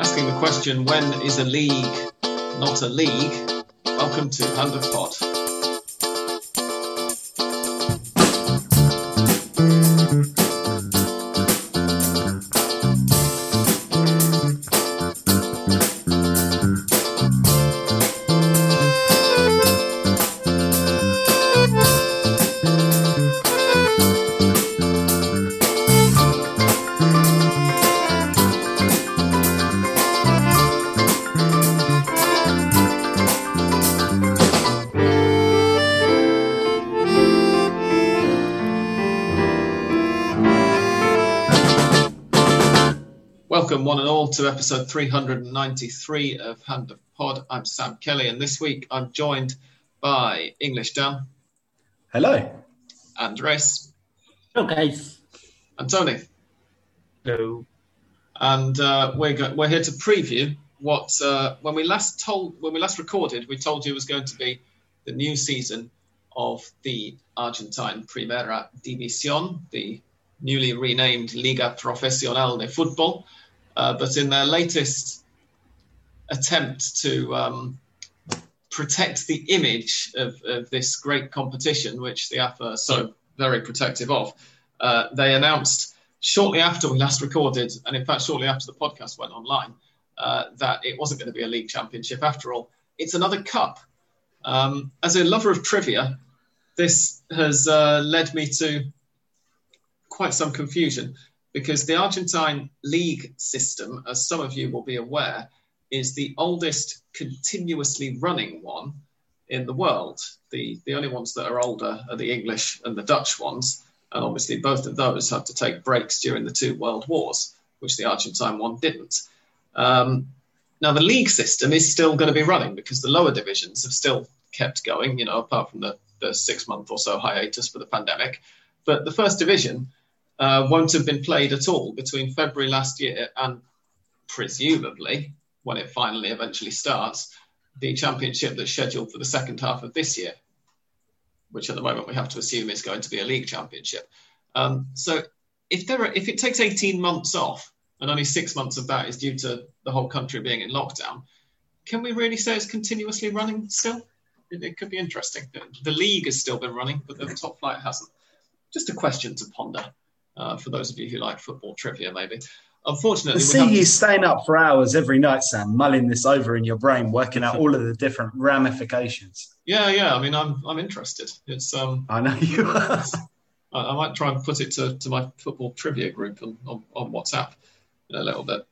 asking the question when is a league not a league? Welcome to Hand of Pod. To episode 393 of Hand of Pod. I'm Sam Kelly, and this week I'm joined by English Dan, Hello. Andres, Hello, guys. and Tony. Hello. And uh, we're go- we're here to preview what uh, when we last told when we last recorded, we told you was going to be the new season of the Argentine Primera División, the newly renamed Liga Profesional de Fútbol. Uh, but in their latest attempt to um, protect the image of, of this great competition, which the AFA are so very protective of, uh, they announced shortly after we last recorded, and in fact, shortly after the podcast went online, uh, that it wasn't going to be a league championship after all. It's another cup. Um, as a lover of trivia, this has uh, led me to quite some confusion because the Argentine league system, as some of you will be aware, is the oldest continuously running one in the world. The, the only ones that are older are the English and the Dutch ones. And obviously, both of those had to take breaks during the two world wars, which the Argentine one didn't. Um, now, the league system is still going to be running because the lower divisions have still kept going, you know, apart from the, the six month or so hiatus for the pandemic. But the first division uh, won't have been played at all between February last year and presumably, when it finally eventually starts, the championship that's scheduled for the second half of this year, which at the moment we have to assume is going to be a league championship. Um, so if there are, if it takes 18 months off and only six months of that is due to the whole country being in lockdown, can we really say it's continuously running still? It, it could be interesting. The, the league has still been running, but the top flight hasn't. Just a question to ponder uh, for those of you who like football trivia, maybe. Unfortunately, we see have you staying up for hours every night, Sam, mulling this over in your brain, working out all of the different ramifications. yeah, yeah. I mean, I'm I'm interested. It's um, I know you are. I, I might try and put it to, to my football trivia group on, on, on WhatsApp in a little bit.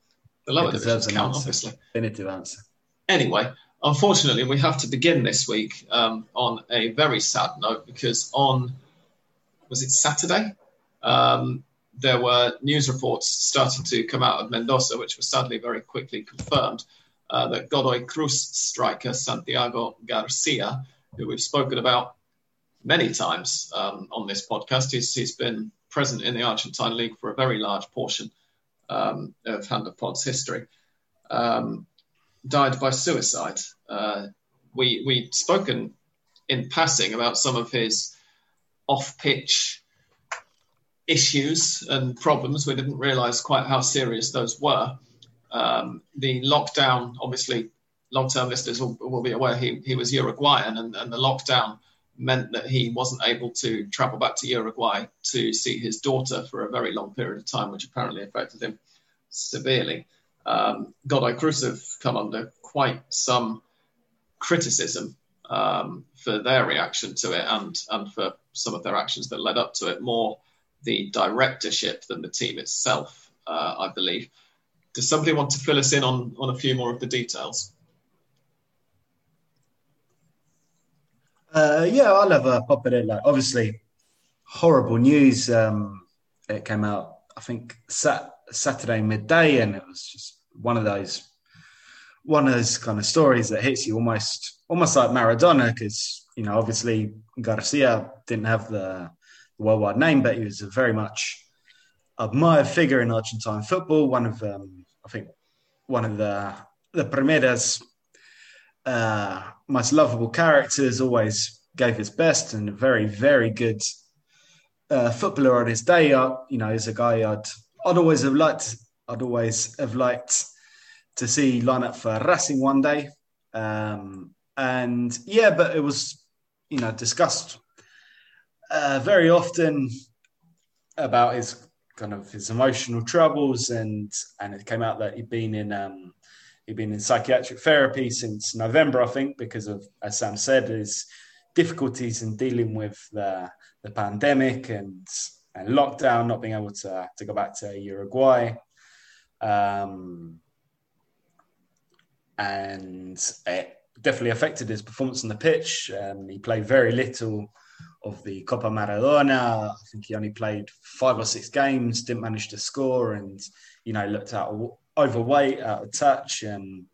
The lower deserves an count, answer. obviously. Definitive answer. Anyway, unfortunately, we have to begin this week um, on a very sad note because on was it Saturday? Um, there were news reports starting to come out of Mendoza, which was sadly very quickly confirmed, uh, that Godoy Cruz striker Santiago Garcia, who we've spoken about many times um, on this podcast, he's, he's been present in the Argentine League for a very large portion um, of Hand of Pod's history. Um, died by suicide. Uh, we we'd spoken in passing about some of his off-pitch issues and problems. We didn't realise quite how serious those were. Um, the lockdown, obviously, long-term listeners will, will be aware he, he was Uruguayan, and, and the lockdown meant that he wasn't able to travel back to Uruguay to see his daughter for a very long period of time, which apparently affected him severely um, Godoy Cruz have come under quite some criticism um, for their reaction to it and, and for some of their actions that led up to it, more the directorship than the team itself, uh, I believe. Does somebody want to fill us in on, on a few more of the details? Uh, yeah, I'll have a pop at it. Like, obviously, horrible news. Um, it came out, I think, sat- Saturday midday, and it was just one of those, one of those kind of stories that hits you almost, almost like Maradona, because you know, obviously Garcia didn't have the, worldwide name, but he was a very much admired figure in Argentine football. One of, um, I think, one of the the primeras uh, most lovable characters, always gave his best, and a very, very good uh, footballer on his day. I, you know, he's a guy I'd I'd always have liked. I'd always have liked to see line up for Racing one day. Um, and yeah, but it was, you know, discussed uh, very often about his kind of his emotional troubles, and and it came out that he'd been in um, he'd been in psychiatric therapy since November, I think, because of, as Sam said, his difficulties in dealing with the the pandemic and and lockdown, not being able to to go back to Uruguay. Um, and it definitely affected his performance on the pitch. Um, he played very little of the Copa Maradona. I think he only played five or six games, didn't manage to score, and you know looked out overweight, out of touch. And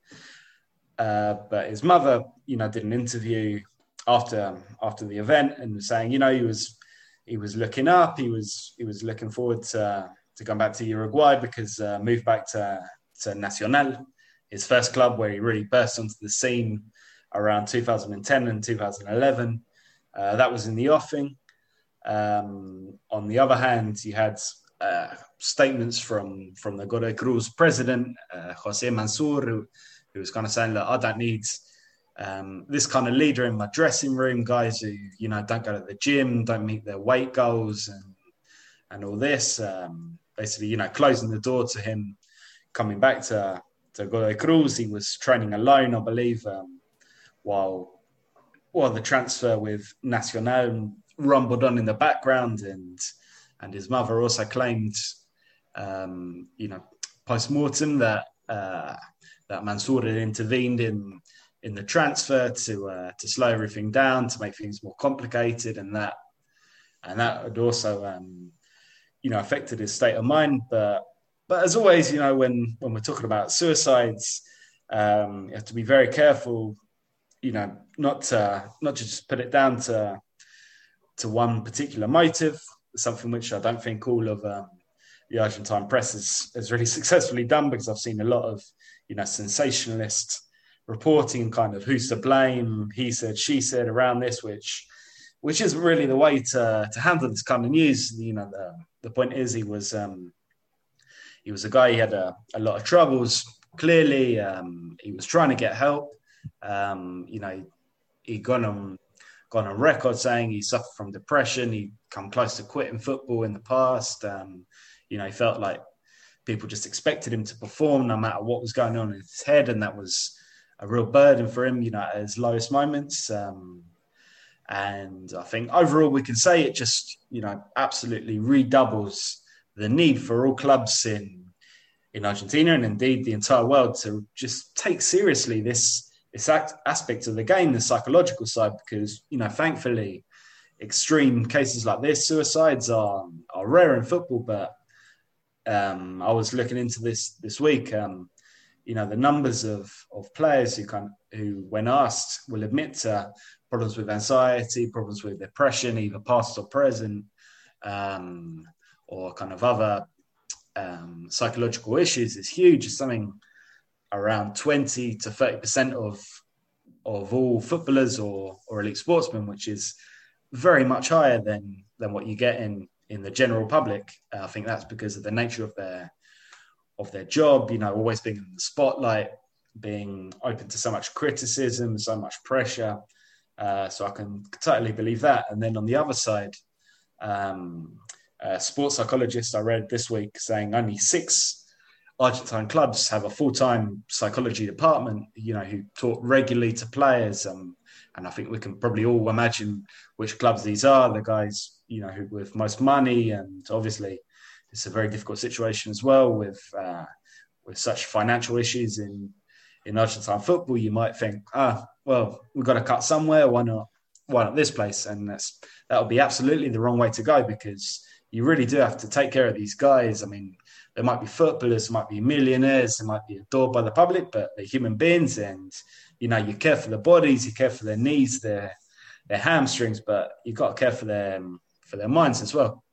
uh, but his mother, you know, did an interview after after the event and saying, you know, he was he was looking up, he was he was looking forward to to come back to Uruguay because uh, moved back to to Nacional his first club where he really burst onto the scene around 2010 and 2011. Uh, that was in the offing. Um, on the other hand, you had uh, statements from from the Godoy Cruz president, uh, Jose Mansur, who, who was kind of saying, "Look, I don't need um, this kind of leader in my dressing room. Guys who you know don't go to the gym, don't meet their weight goals, and and all this. Um, basically, you know, closing the door to him coming back to to Godoy Cruz. He was training alone, I believe, um, while while the transfer with Nacional rumbled on in the background, and and his mother also claimed, um, you know, post mortem that uh, that Mansur had intervened in in the transfer to uh, to slow everything down, to make things more complicated, and that and that had also um, you know affected his state of mind, but but as always, you know, when when we're talking about suicides, um, you have to be very careful, you know, not to not to just put it down to to one particular motive. Something which I don't think all of um, the Argentine press has, has really successfully done because I've seen a lot of you know sensationalist reporting, kind of who's to blame, he said, she said around this, which which isn't really the way to to handle this kind of news. You know, the the point is he was. Um, he was a guy he had a, a lot of troubles. Clearly, um, he was trying to get help. Um, you know, he gone on gone on record saying he suffered from depression. He'd come close to quitting football in the past. Um, you know, he felt like people just expected him to perform no matter what was going on in his head, and that was a real burden for him. You know, at his lowest moments. Um, and I think overall we can say it just you know absolutely redoubles the need for all clubs in in Argentina and indeed the entire world to just take seriously this this aspect of the game, the psychological side, because you know, thankfully, extreme cases like this, suicides are are rare in football. But um, I was looking into this this week. Um, you know, the numbers of of players who can who, when asked, will admit to problems with anxiety, problems with depression, either past or present. Um, or kind of other um, psychological issues is huge. It's something around 20 to 30% of of all footballers or, or elite sportsmen, which is very much higher than than what you get in in the general public. Uh, I think that's because of the nature of their of their job. You know, always being in the spotlight, being open to so much criticism, so much pressure. Uh, so I can totally believe that. And then on the other side, um, uh, sports psychologist I read this week saying only six Argentine clubs have a full-time psychology department, you know, who talk regularly to players. Um, and I think we can probably all imagine which clubs these are. The guys, you know, who with most money, and obviously it's a very difficult situation as well with uh, with such financial issues in in Argentine football. You might think, ah, well, we've got to cut somewhere. Why not? Why not this place? And that's that would be absolutely the wrong way to go because you really do have to take care of these guys. I mean, there might be footballers, there might be millionaires, they might be adored by the public, but they're human beings, and you know, you care for their bodies, you care for their knees, their their hamstrings, but you've got to care for them for their minds as well.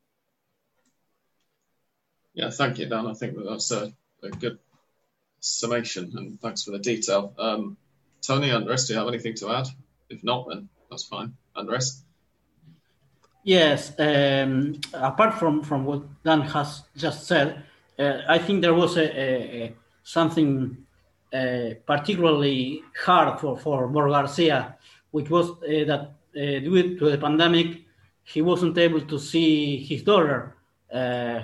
Yeah, thank you, Dan. I think that that's a, a good summation, and thanks for the detail. Um, Tony, Andres, do you have anything to add? If not, then that's fine. Andres. Yes, um, apart from, from what Dan has just said, uh, I think there was a, a, a something uh, particularly hard for, for Morro Garcia, which was uh, that due to the pandemic, he wasn't able to see his daughter,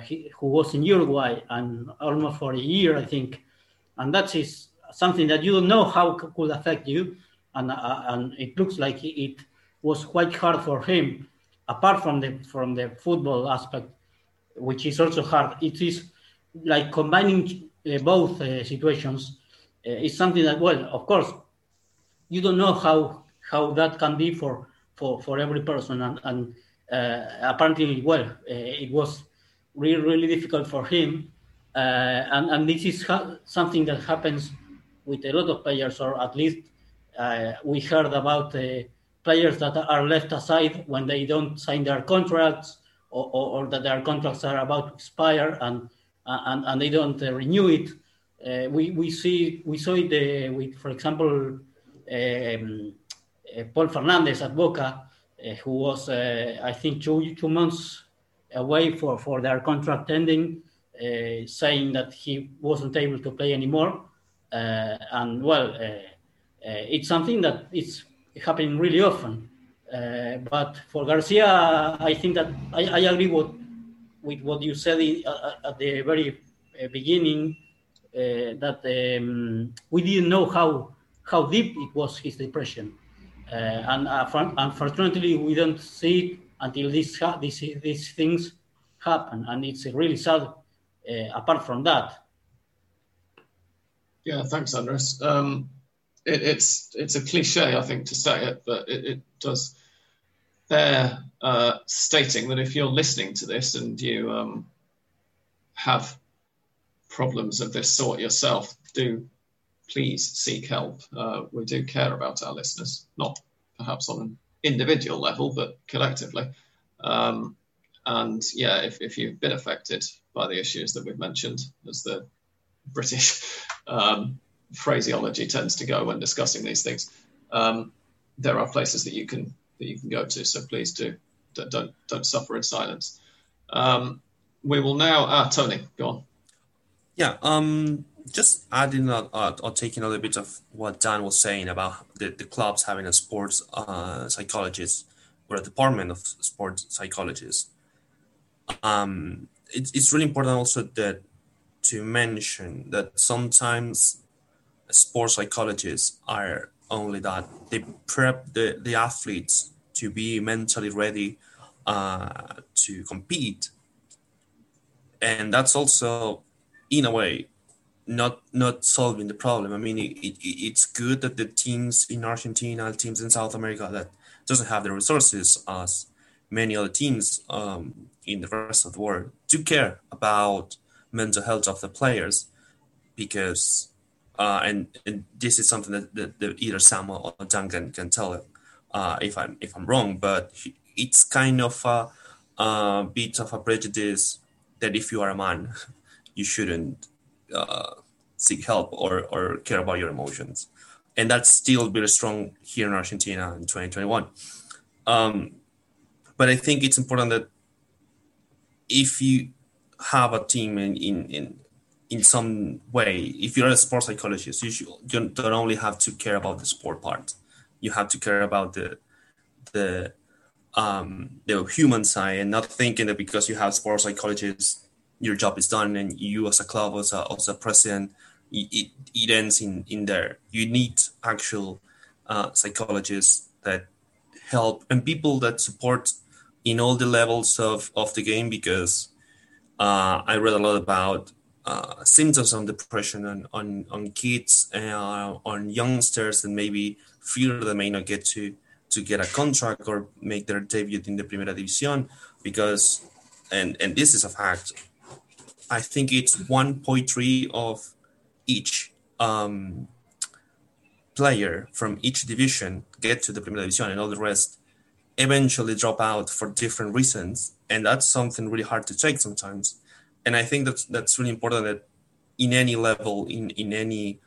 he, who was in Uruguay and almost for a year, I think. And that is something that you don't know how could affect you. And, uh, and it looks like it was quite hard for him, apart from the from the football aspect, which is also hard. It is like combining uh, both uh, situations uh, is something that, well, of course, you don't know how how that can be for for, for every person, and, and uh, apparently, well, uh, it was really really difficult for him, uh, and and this is ha- something that happens with a lot of players, or at least we heard about players that are left aside when they don't sign their contracts or, or, or that their contracts are about to expire and and, and they don't uh, renew it. Uh, we we see we saw it uh, with, for example, um, Pol Fernandez at Boca, who was I think two two months away for, for their contract ending, saying that he wasn't able to play anymore. and well, it's something that it's happening really often. Uh, but for Garcia, I think that I, I agree with, with what you said uh, at the very uh, beginning uh, that um, we didn't know how how deep it was his depression, uh, and unfortunately we don't see it until these these these things happen, and it's really sad. apart from that. Yeah, thanks, Andres. Um, it, it's it's a cliche, I think, to say it, but it, it does bear uh, stating that if you're listening to this and you um, have problems of this sort yourself, do please seek help. Uh, we do care about our listeners, not perhaps on an individual level, but collectively. Um, and yeah, if, if you've been affected by the issues that we've mentioned, as the British um, phraseology tends to go when discussing these things. Um, there are places that you can that you can go to. So please do don't don't suffer in silence. Um, we will now. Ah, Tony, go on. Yeah. Um, just adding uh, or taking a little bit of what Dan was saying about the, the clubs having a sports uh, psychologist or a department of sports psychologists. Um, it's it's really important also that to mention that sometimes sports psychologists are only that. They prep the, the athletes to be mentally ready uh, to compete. And that's also in a way not not solving the problem. I mean it, it, it's good that the teams in argentina teams in south america that doesn't have the resources as many other teams um, in the rest of the world do care about mental health of the players because uh, and, and this is something that, that, that either Sam or Duncan can tell uh, if I'm if I'm wrong, but it's kind of a, a, bit of a prejudice that if you are a man, you shouldn't uh, seek help or, or care about your emotions, and that's still very strong here in Argentina in 2021. Um, but I think it's important that if you have a team in, in, in in some way, if you're a sports psychologist, you, should, you don't only have to care about the sport part. You have to care about the the um, the human side, and not thinking that because you have sports psychologists, your job is done, and you as a club, as a, as a president, it, it ends in in there. You need actual uh, psychologists that help and people that support in all the levels of of the game because uh, I read a lot about uh, symptoms on depression on on, on kids uh, on youngsters and maybe fear they may not get to to get a contract or make their debut in the Primera División because and and this is a fact I think it's 1.3 of each um, player from each division get to the Primera División and all the rest eventually drop out for different reasons. And that's something really hard to take sometimes and I think that's that's really important that in any level, in in any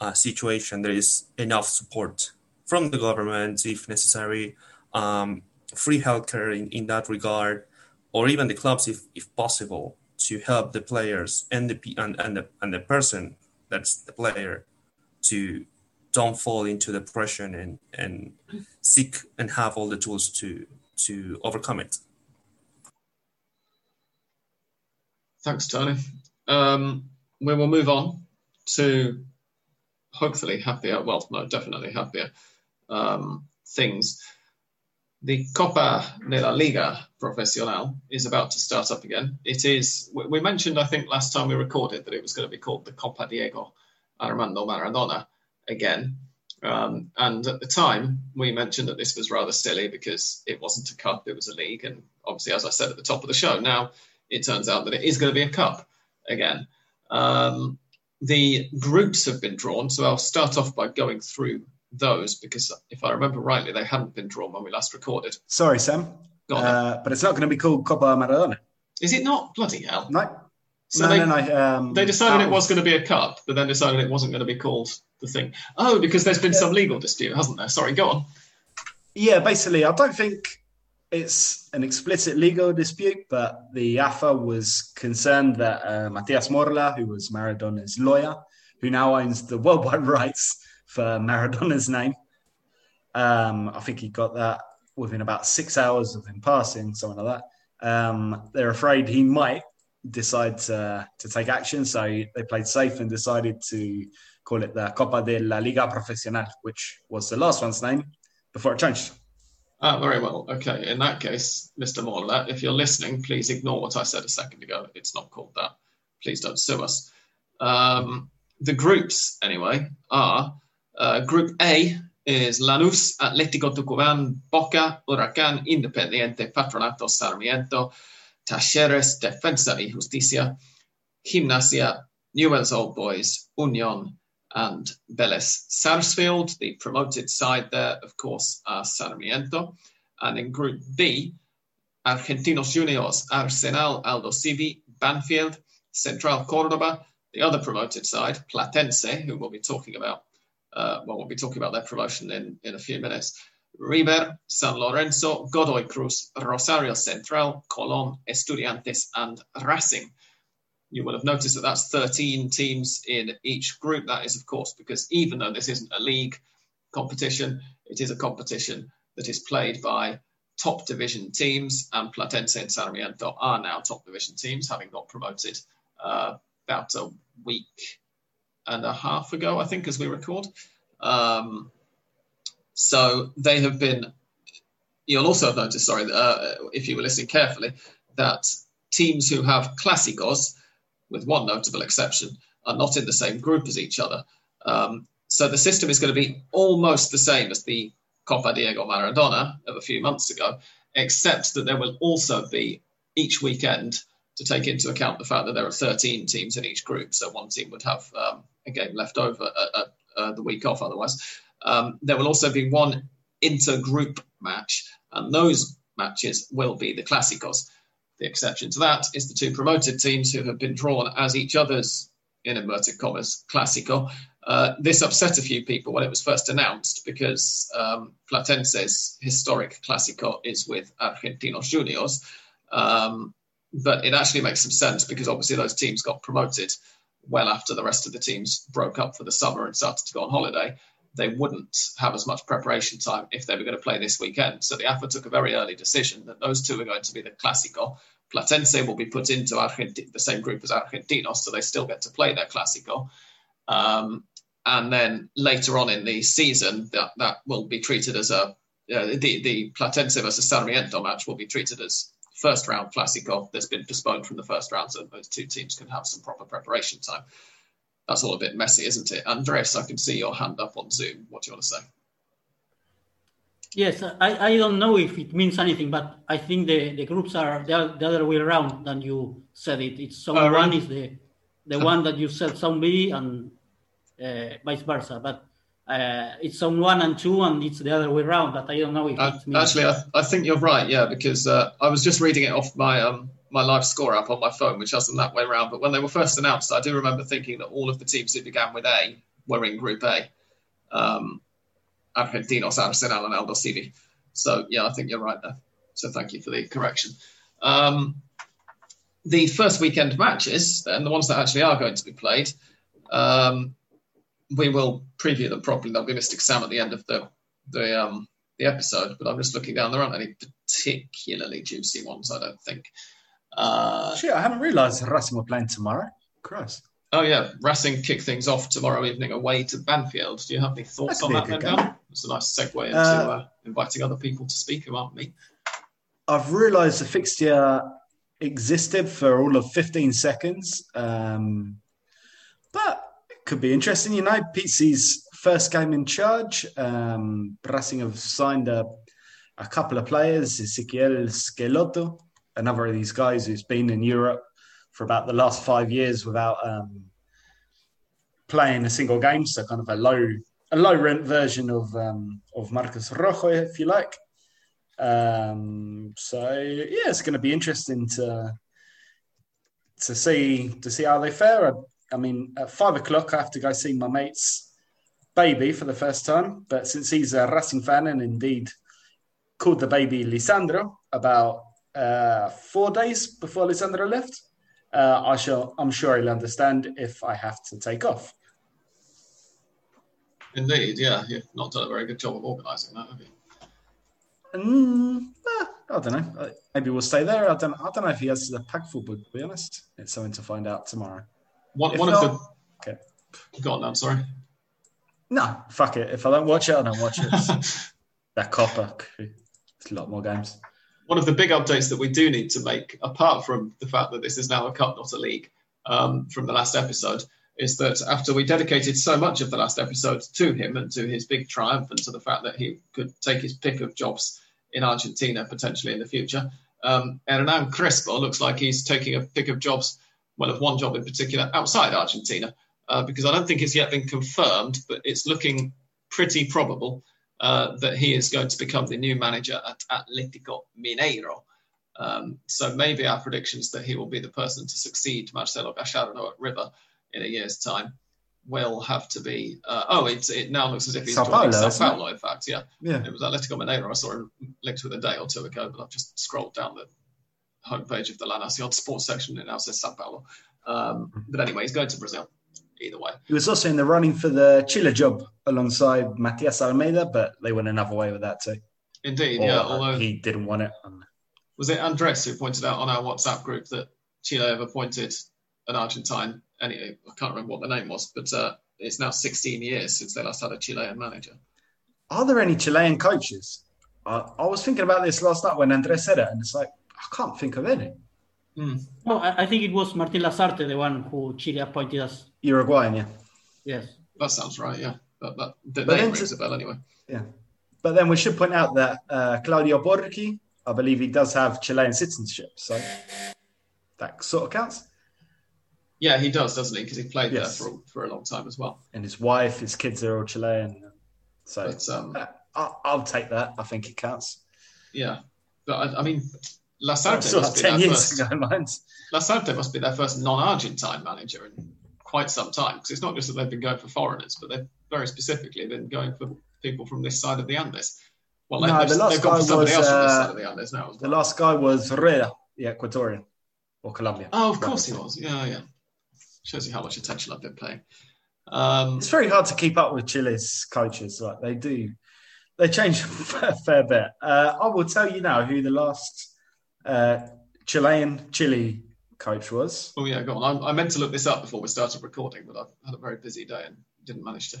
uh, situation, there is enough support from the government if necessary, um, free healthcare in, in that regard, or even the clubs if, if possible to help the players and the and, and the and the person that's the player to don't fall into depression and and seek and have all the tools to to overcome it. Thanks, Tony. Um, we will move on to hopefully happier, well, no, definitely happier um, things. The Copa de la Liga Profesional is about to start up again. It is, we mentioned, I think, last time we recorded that it was going to be called the Copa Diego Armando Maradona again. Um, and at the time, we mentioned that this was rather silly because it wasn't a cup, it was a league. And obviously, as I said at the top of the show, now it turns out that it is going to be a cup again. Um, the groups have been drawn, so I'll start off by going through those because if I remember rightly, they hadn't been drawn when we last recorded. Sorry, Sam. Uh, but it's not going to be called Copa Maradona. Is it not? Bloody hell. No. So no, they, no, no. Um, they decided it was going to be a cup, but then decided it wasn't going to be called the thing. Oh, because there's been some legal dispute, hasn't there? Sorry, go on. Yeah, basically, I don't think it's an explicit legal dispute, but the AFA was concerned that uh, Matias Morla, who was Maradona's lawyer, who now owns the worldwide rights for Maradona's name, um, I think he got that within about six hours of him passing, something like that. Um, they're afraid he might decide to, to take action, so they played safe and decided to call it the Copa de la Liga Profesional, which was the last one's name before it changed. Ah, very well. Okay. In that case, Mr. Morla, if you're listening, please ignore what I said a second ago. It's not called that. Please don't sue us. Um, the groups, anyway, are uh, Group A is Lanús, Atlético Tucumán, Boca, Huracán, Independiente, Patronato, Sarmiento, Talleres, Defensa y Justicia, Gimnasia, Newell's Old Boys, Union, and Vélez Sarsfield. The promoted side there, of course, are Sarmiento. And in Group B, Argentinos Juniors, Arsenal, Aldosivi, Banfield, Central Cordoba. The other promoted side, Platense, who we'll be talking about. Uh, well, we'll be talking about their promotion in, in a few minutes. River, San Lorenzo, Godoy Cruz, Rosario Central, Colón, Estudiantes, and Racing you will have noticed that that's 13 teams in each group. That is, of course, because even though this isn't a league competition, it is a competition that is played by top division teams, and Platense and Sarmiento are now top division teams, having got promoted uh, about a week and a half ago, I think, as we record. Um, so they have been. You'll also have noticed, sorry, uh, if you were listening carefully, that teams who have clásicos with one notable exception, are not in the same group as each other. Um, so the system is going to be almost the same as the Copa Diego Maradona of a few months ago, except that there will also be each weekend to take into account the fact that there are 13 teams in each group. So one team would have um, a game left over uh, uh, uh, the week off otherwise. Um, there will also be one inter-group match, and those matches will be the Clásicos. The exception to that is the two promoted teams who have been drawn as each other's, in inverted commas, Clásico. Uh, this upset a few people when it was first announced because um, Platense's historic Clásico is with Argentinos Juniors. Um, but it actually makes some sense because obviously those teams got promoted well after the rest of the teams broke up for the summer and started to go on holiday. They wouldn't have as much preparation time if they were going to play this weekend. So the AFA took a very early decision that those two are going to be the Clásico. Platense will be put into Argenti- the same group as Argentinos, so they still get to play their Clásico. Um, and then later on in the season, that, that will be treated as a uh, the the Platense versus Sarmiento match will be treated as first round Clásico that's been postponed from the first round, so those two teams can have some proper preparation time. That's all a bit messy, isn't it? Andres, I can see your hand up on Zoom. What do you want to say? Yes, I, I don't know if it means anything, but I think the, the groups are the, the other way around than you said it. It's zone Oh, one right. is the the one that you said zone B and uh, vice versa. But uh, it's zone one and two, and it's the other way around. But I don't know if Uh, it means. actually, I, I think you're right. Yeah, because uh, I was just reading it off my um, my live score app on my phone, which has them that way around. But when they were first announced, I do remember thinking that all of the teams who began with A were in Group A. Um, Argentinos, Arsenal, and Aldosivi. So yeah, I think you're right there. So thank you for the correction. Um, the first weekend matches, and the ones that actually are going to be played, um, we will preview them properly. There'll be Mystic Sam at the end of the the um, the episode, but I'm just looking down. There aren't any particularly juicy ones, I don't think. Uh, Shit, I haven't realised Racing were playing tomorrow. Christ. oh yeah, Racing kick things off tomorrow evening away to Banfield. Do you have any thoughts on that, be a then, good Dan? It's a nice segue into Uh, uh, inviting other people to speak who aren't me. I've realised the fixture existed for all of 15 seconds, um, but it could be interesting. You know, Pizzi's first game in charge. Um, Racing have signed a, a couple of players, Ezequiel Schelotto, another of these guys who's been in Europe for about the last five years without um, playing a single game, so kind of a low a low rent version of um, of Marcos Rojo, if you like. Um, so yeah, it's going to be interesting to to see to see how they fare. I, I mean, at five o'clock, I have to go see my mate's baby for the first time. But since he's a Racing fan and indeed called the baby Lisandro about uh, four days before Lisandro left, uh, I shall. I'm sure he'll understand if I have to take off. Indeed, yeah, you've not done a very good job of organising that, have you? Mm, eh, I don't know. Uh, Maybe we'll stay there. I don't. I don't know if he has the pack football. To be honest, it's something to find out tomorrow. One, one not- of okay. the. Go on, I'm sorry. No, fuck it. If I don't watch it, I don't watch it. That copper. It's a lot more games. One of the big updates that we do need to make, apart from the fact that this is now a cup, not a league, um, from the last episode, is that after we dedicated so much of the last episode to him and to his big triumph and to the fact that he could take his pick of jobs in Argentina potentially in the future, um, Hernan Crespo looks like he's taking a pick of jobs, well, of one job in particular outside Argentina, uh, because I don't think it's yet been confirmed, but it's looking pretty probable uh, that he is going to become the new manager at Atletico Mineiro. Um, so maybe our predictions that he will be the person to succeed Marcelo Gallardo at River in a year's time will have to be. Uh, oh, it, it now looks as if he's Sao Paulo, Sao? Paulo. In fact, yeah, Yeah. it was Atletico Mineiro. I saw him linked with a day or two ago, but I've just scrolled down the homepage of the La Nacion sports section and it now says Sao Paulo. Um, but anyway, he's going to Brazil. Either way, He was also in the running for the Chile job alongside Matias Almeyda, but they went another way with that too. indeed, Or yeah. Although he didn't want it. Was it Andres who pointed out on our WhatsApp group that Chile have appointed an Argentine? Anyway, I can't remember what the name was, but uh, it's now 16 years since they last had a Chilean manager. Are there any Chilean coaches? I, I was thinking about this last night when Andres said it, and it's like I can't think of any. No, I, I think it was Martin Lasarte, the one who Chile appointed us. Uruguayan, yeah, Yes. That sounds right, yeah. That, that, the But name then to- rings a bell anyway. yeah. But then we should point out that uh, Claudio Borghi, I believe he does have Chilean citizenship, so that sort of counts. Yeah, he does, doesn't he? Because he played Yes. there for, for a long time as well. And his wife, his kids are all Chilean, so But um, uh, I'll, I'll take that. I think it counts. yeah, but I, I mean, That Lasarte must be their first. Lasarte must be their first non-Argentine manager in quite some time. Because it's not just that they've been going for foreigners, but they've very specifically been going for people from this side of the Andes. Well, No, the last guy was, uh, the now. The last guy was Herrera, the Ecuadorian, or Colombia. Oh, of course he was. Yeah, yeah. Shows you how much attention I've been paying. Um, It's very hard to keep up with Chile's coaches. Like they do, they change a fair bit. Uh, I will tell you now who the last uh, Chilean Chile coach was. oh yeah, go on. I, I meant to look this up before we started recording, but I've had a very busy day and didn't manage to.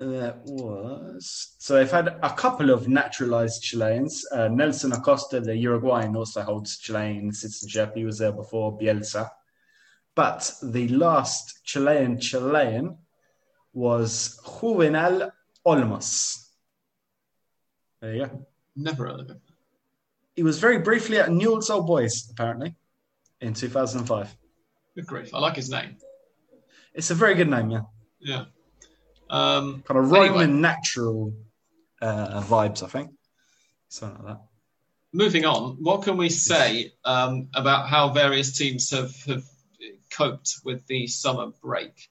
That was so they've had a couple of naturalized Chileans. Uh, Nelson Acosta, the Uruguayan, also holds Chilean citizenship. He was there before Bielsa. But the last Chilean Chilean was Juvenal Olmos. There you go. Never heard of him. He was very briefly at Newell's Old Boys, apparently, in 2005. Good grief. I like his name. It's a very good name, yeah. Yeah. Um, Kind of Anyway. Roman natural uh, vibes, I think. Something like that. moving on, what can we say um, about how various teams have, have coped with the summer break?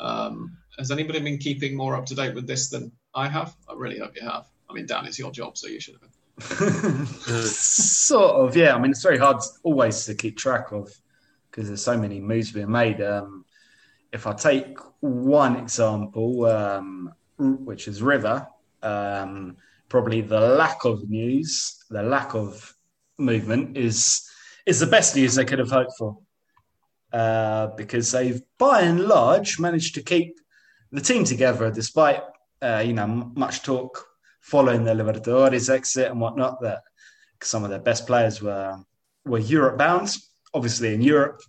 Um, has anybody been keeping more up to date with this than I have? I really hope you have. I mean, Dan, it's your job, so you should have been. sort of, yeah. I mean, it's very hard always to keep track of because there's so many moves being made. Um, if I take one example, um, which is River, um, probably the lack of news, the lack of movement is is the best news they could have hoped for. Uh, because they've by and large managed to keep the team together despite uh, you know much talk following the Libertadores exit and whatnot that some of their best players were were Europe bound. Obviously, in Europe,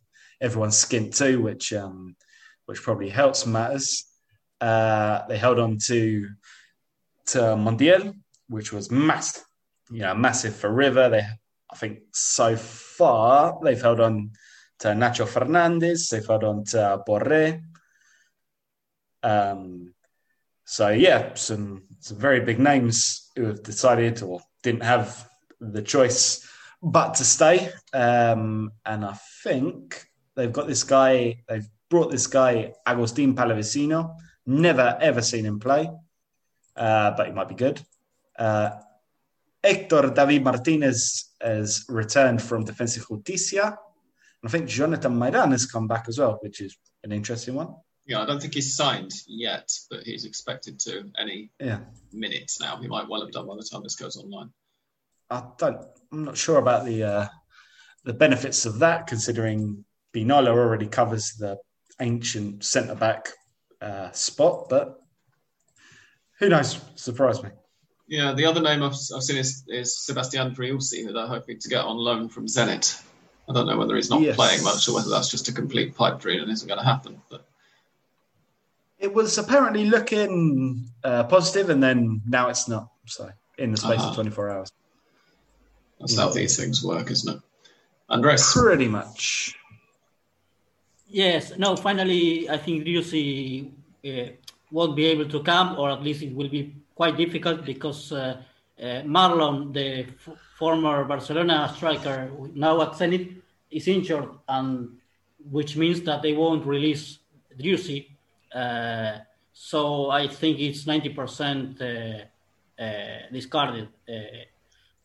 everyone's skint too, which um, which probably helps matters. Uh, they held on to to Montiel, which was massive, you know, massive for River. They, I think, so far they've held on to Nacho Fernandez. They've held on to Borré. Um, so yeah, some some very big names who have decided or didn't have the choice but to stay. Um, and I think they've got this guy. They've brought this guy Agustin Palavecino. Never ever seen him play, uh, but he might be good. Uh, Hector David Martinez has returned from Defensa Justicia. I think Jonathan Maidana has come back as well, which is an interesting one. Yeah, I don't think he's signed yet, but he's expected to any yeah. minutes now. He might well have done by the time this goes online. I don't. I'm not sure about the uh, the benefits of that, considering Pinola already covers the ancient centre back uh, spot, but who knows? Surprise me. Yeah, the other name I've, I've seen is, is Sebastian Driussi, who they're hoping to get on loan from Zenit. I don't know whether he's not yes. playing much or whether that's just a complete pipe dream and isn't going to happen. But it was apparently looking uh, positive, and then now it's not. So in the space uh-huh. of 24 hours. That's how these things work, isn't it? Andres? Pretty much. Yes. No, finally, I think Driussi uh, won't be able to come, or at least it will be quite difficult because uh, uh, Marlon, the f- former Barcelona striker, now at Zenit, is injured, and which means that they won't release Driussi. Uh, so I think it's 90% uh, uh, discarded.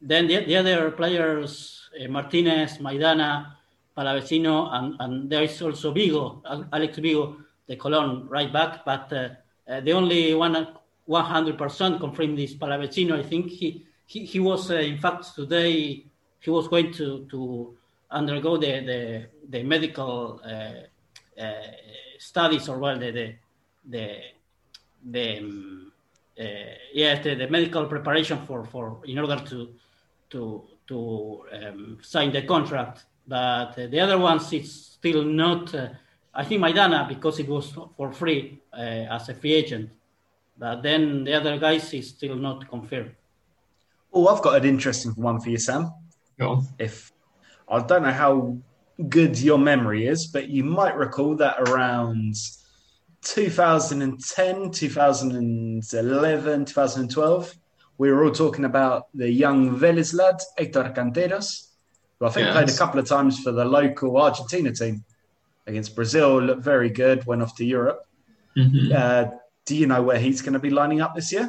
then the, the other players, Martinez, Maidana, Palavecino, and, and there is also Vigo, Alex Vigo, the Colon right back. But the only one 100% confirmed is Palavecino. I think he he, he was in fact today he was going to to undergo the the, the medical uh, uh, studies or well the the the, the um, yes the, the medical preparation for for in order to to to um, sign the contract but uh, the other ones it's still not. Uh, I think Maidana because it was for free uh, as a free agent, but then the other guys is still not confirmed. Oh, I've got an interesting one for you, Sam. Go on. If I don't know how good your memory is, but you might recall that around 2010, 2011, 2012, we were all talking about the young Vélez lad, Hector Canteros who I think yes. played a couple of times for the local Argentina team against Brazil. Looked very good. Went off to Europe. Mm-hmm. Uh, do you know where he's going to be lining up this year?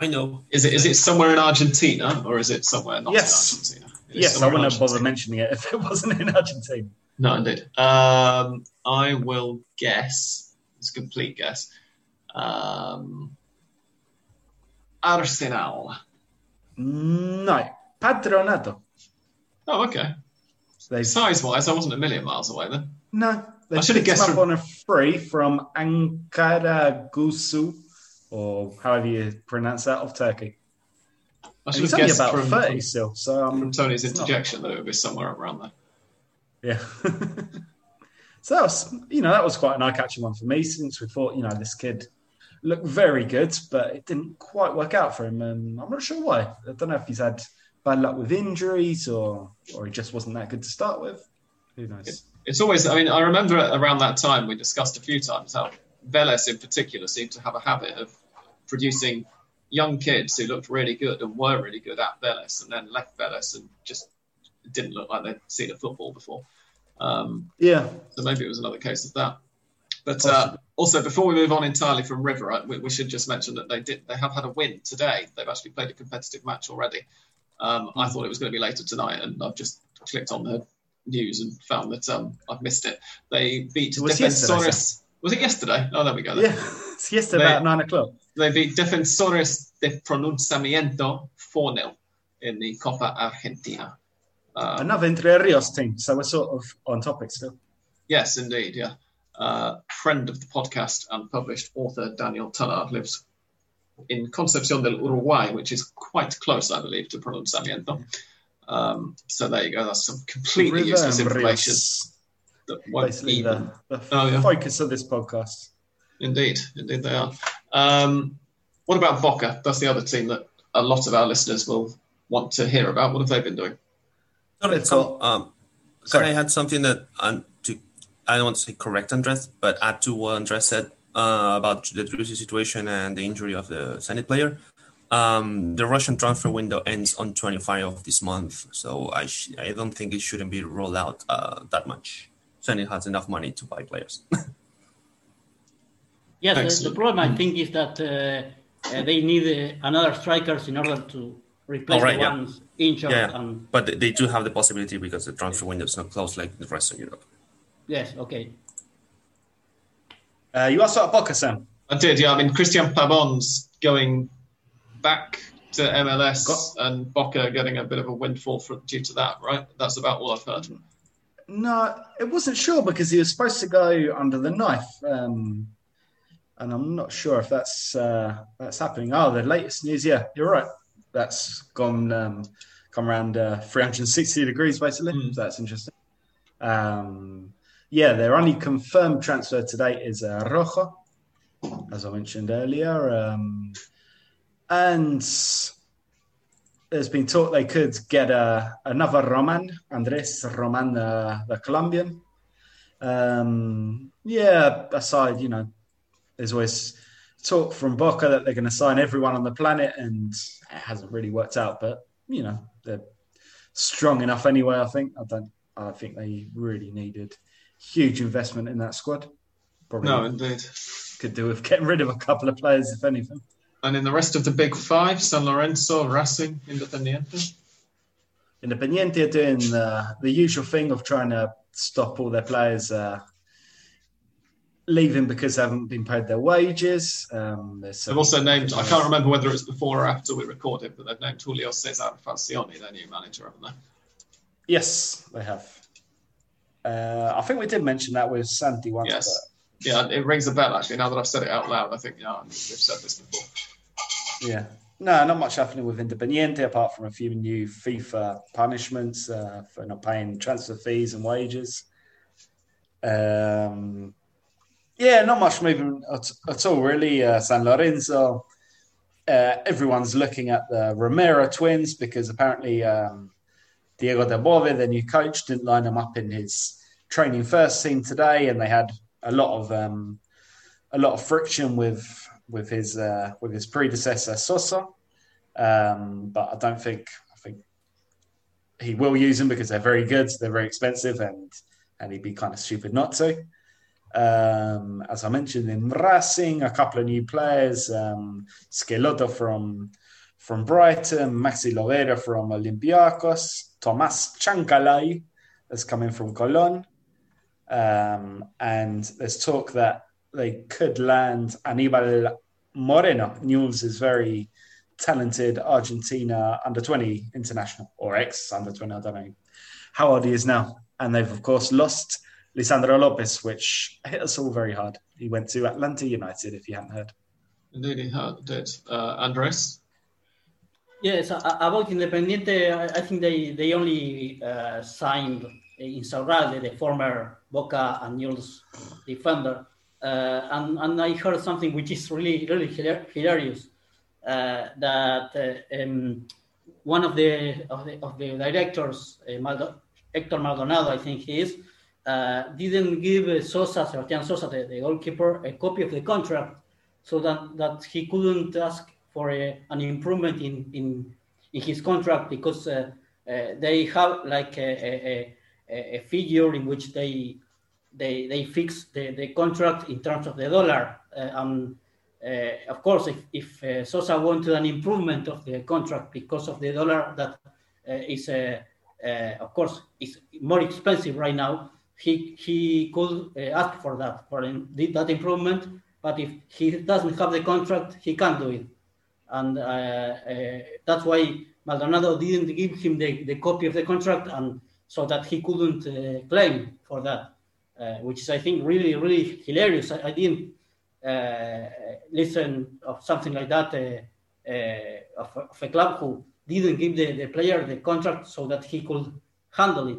I know. Is it is it somewhere in Argentina or is it somewhere not yes. in Argentina? Yes, I wouldn't have bothered mentioning it if it wasn't in Argentina. No, indeed. Um, I will guess. It's a complete guess. Um, Arsenal. No, Patronato. Oh, okay. So Size wise, I wasn't a million miles away then. No, they I should have guessed up from... on a free from Ankaragücü, or however you pronounce that, of Turkey. I should have guessed about from, 30 from, still. So um, from Tony's interjection not... that it would be somewhere around there. Yeah. so that was, you know, that was quite an eye-catching one for me since we thought, you know, this kid looked very good, but it didn't quite work out for him, and I'm not sure why. I don't know if he's had bad luck with injuries or or he just wasn't that good to start with. Who knows? it's always. I mean, I remember around that time we discussed a few times how Vélez in particular seemed to have a habit of producing young kids who looked really good and were really good at Vélez and then left Vélez and just didn't look like they'd seen a football before. Um, yeah. So maybe it was another case of that. But uh, also, before we move on entirely from River, we, we, should just mention that they did they have had a win today. They've actually played a competitive match already. Um, I thought it was going to be later tonight, and I've just clicked on the news and found that um, I've missed it. They beat It was yesterday, Defensores. Was it yesterday? Oh, there we go. Yeah, it's yesterday They- about nine o'clock. They beat Defensores de Pronunciamiento 4 0 in the Copa Argentina. Um, Another Entre Rios team, so we're sort of on topic still. Yes, indeed. Yeah. Uh, friend of the podcast and published author Daniel Tullard lives in Concepcion del Uruguay, which is quite close, I believe, to Pronunciamiento. Um, so there you go. That's some completely River useless information that won't basically even. the, the Oh, yeah. focus of this podcast. Indeed, indeed they are. Um, what about Boca? That's the other team that a lot of our listeners will want to hear about. What have they been doing? Sorry, Let's um, Sorry. I had something that um, to I don't want to say correct Andres, but add to what Andres said uh, about the Driussi situation and the injury of the Zenit player. Um, the Russian transfer window ends on 25 of this month, so I sh- I don't think it shouldn't be rolled out uh, that much. Zenit has enough money to buy players. Yes, the, the problem I think is that uh, uh, they need uh, another strikers in order to replace Oh, right, the yeah. ones injured. yeah, And but they- they do have the possibility because the transfer window is not closed like the rest of Europe. yes, okay. Uh, you also at Boca, Sam. I did, yeah. I mean, Cristian Pavon's going back to MLS Got- and Boca getting a bit of a windfall for, due to that, right? That's about all I've heard. No, it wasn't sure because he was supposed to go under the knife, um, and I'm not sure if that's uh, that's happening. Oh, the latest news, yeah, you're right. That's gone um, come around uh, 360 degrees basically. Mm. So that's interesting. Um, yeah, their only confirmed transfer today is uh, Rojo, as I mentioned earlier, um, and there's been talk they could get uh, another Roman, Andres Roman, uh, the Colombian. Um, yeah, aside, you know, there's always talk from Boca that they're going to sign everyone on the planet, and it hasn't really worked out. But you know, they're strong enough anyway. I think. I don't. I think they really needed huge investment in that squad. Probably No, indeed. could do with getting rid of a couple of players, if anything. And in the rest of the big five, San Lorenzo, Racing, Independiente. Independiente are doing uh, the usual thing of trying to stop all their players uh, leaving because they haven't been paid their wages. Um, They've also named, I can't remember whether it was before or after we recorded, but they've named Julio Cesar Falcioni their new manager, haven't they? Yes, they have. Uh, I think we did mention that with Santi once. Yes. Yeah, it rings a bell actually. Now that I've said it out loud, I think, yeah, we've said this before. yeah. No, not much happening with Independiente apart from a few new FIFA punishments uh, for not paying transfer fees and wages. Um, yeah, not much movement at, at all, really. Uh, San Lorenzo, uh, everyone's looking at the Romero twins because apparently um, Diego Dabove, their new coach, didn't line them up in his training first team today, and they had a lot of um, a lot of friction with with his uh, with his predecessor Soso. Um, but I don't think I think he will use them because they're very good, they're very expensive, and and he'd be kind of stupid not to. Um, as I mentioned in Racing, a couple of new players, um, from from Brighton, Maxi Lovera from Olympiacos, Tomas Chancalay that's coming from Colón. Um, and there's talk that they could land Anibal Moreno. News is very talented Argentina under 20 international or ex under 20, I don't know how old he is now. And they've, of course, lost Lisandro Lopez, which hit us all very hard. He went to Atlanta United, if you hadn't heard. Indeed, he had- did. Uh, Andres? Yes, a- a- about Independiente, I, I think they, they only uh, signed Insaurralde, the former Boca and Newell's defender. Uh, and, and I heard something which is really, really hilarious. Uh, that uh, um, one of the, of the of the directors, uh, Maldo- Hector Maldonado, I think he is, uh, didn't give uh, Sosa, Sebastian Sosa, the, the goalkeeper, a copy of the contract so that, that he couldn't ask for a, an improvement in, in, in his contract because uh, uh, they have like a, a, a, figure in which they they, they fix the, the contract in terms of the dollar. Uh, and of course, if, if Sosa wanted an improvement of the contract because of the dollar that is of course, it's more expensive right now. He he could uh, ask for that for that improvement, but if he doesn't have the contract, he can't do it, and uh, uh, that's why Maldonado didn't give him the, the copy of the contract, and so that he couldn't claim for that, which is I think really really hilarious. I, I didn't listen of something like that of, of a club who didn't give the, the player the contract so that he could handle it.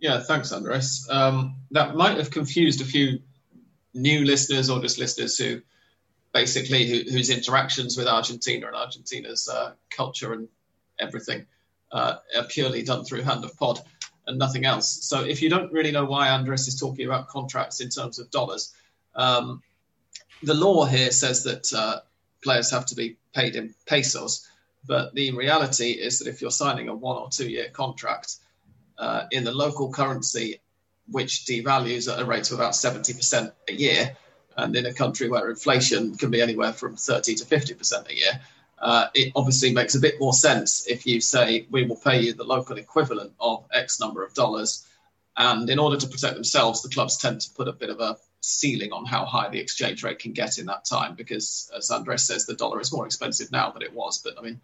Yeah, thanks, Andres. Um, that might have confused a few new listeners or just listeners who basically who, whose interactions with Argentina and Argentina's uh, culture and everything uh, are purely done through Hand of Pod and nothing else. So if you don't really know why Andres is talking about contracts in terms of dollars, um, the law here says that uh, players have to be paid in pesos. But the reality is that if you're signing a one or two year contract uh, in the local currency, which devalues at a rate of about 70% a year, and in a country where inflation can be anywhere from 30 to 50% a year, uh, it obviously makes a bit more sense if you say we will pay you the local equivalent of X number of dollars. And in order to protect themselves, the clubs tend to put a bit of a ceiling on how high the exchange rate can get in that time because, as Andres says, the dollar is more expensive now than it was. But I mean,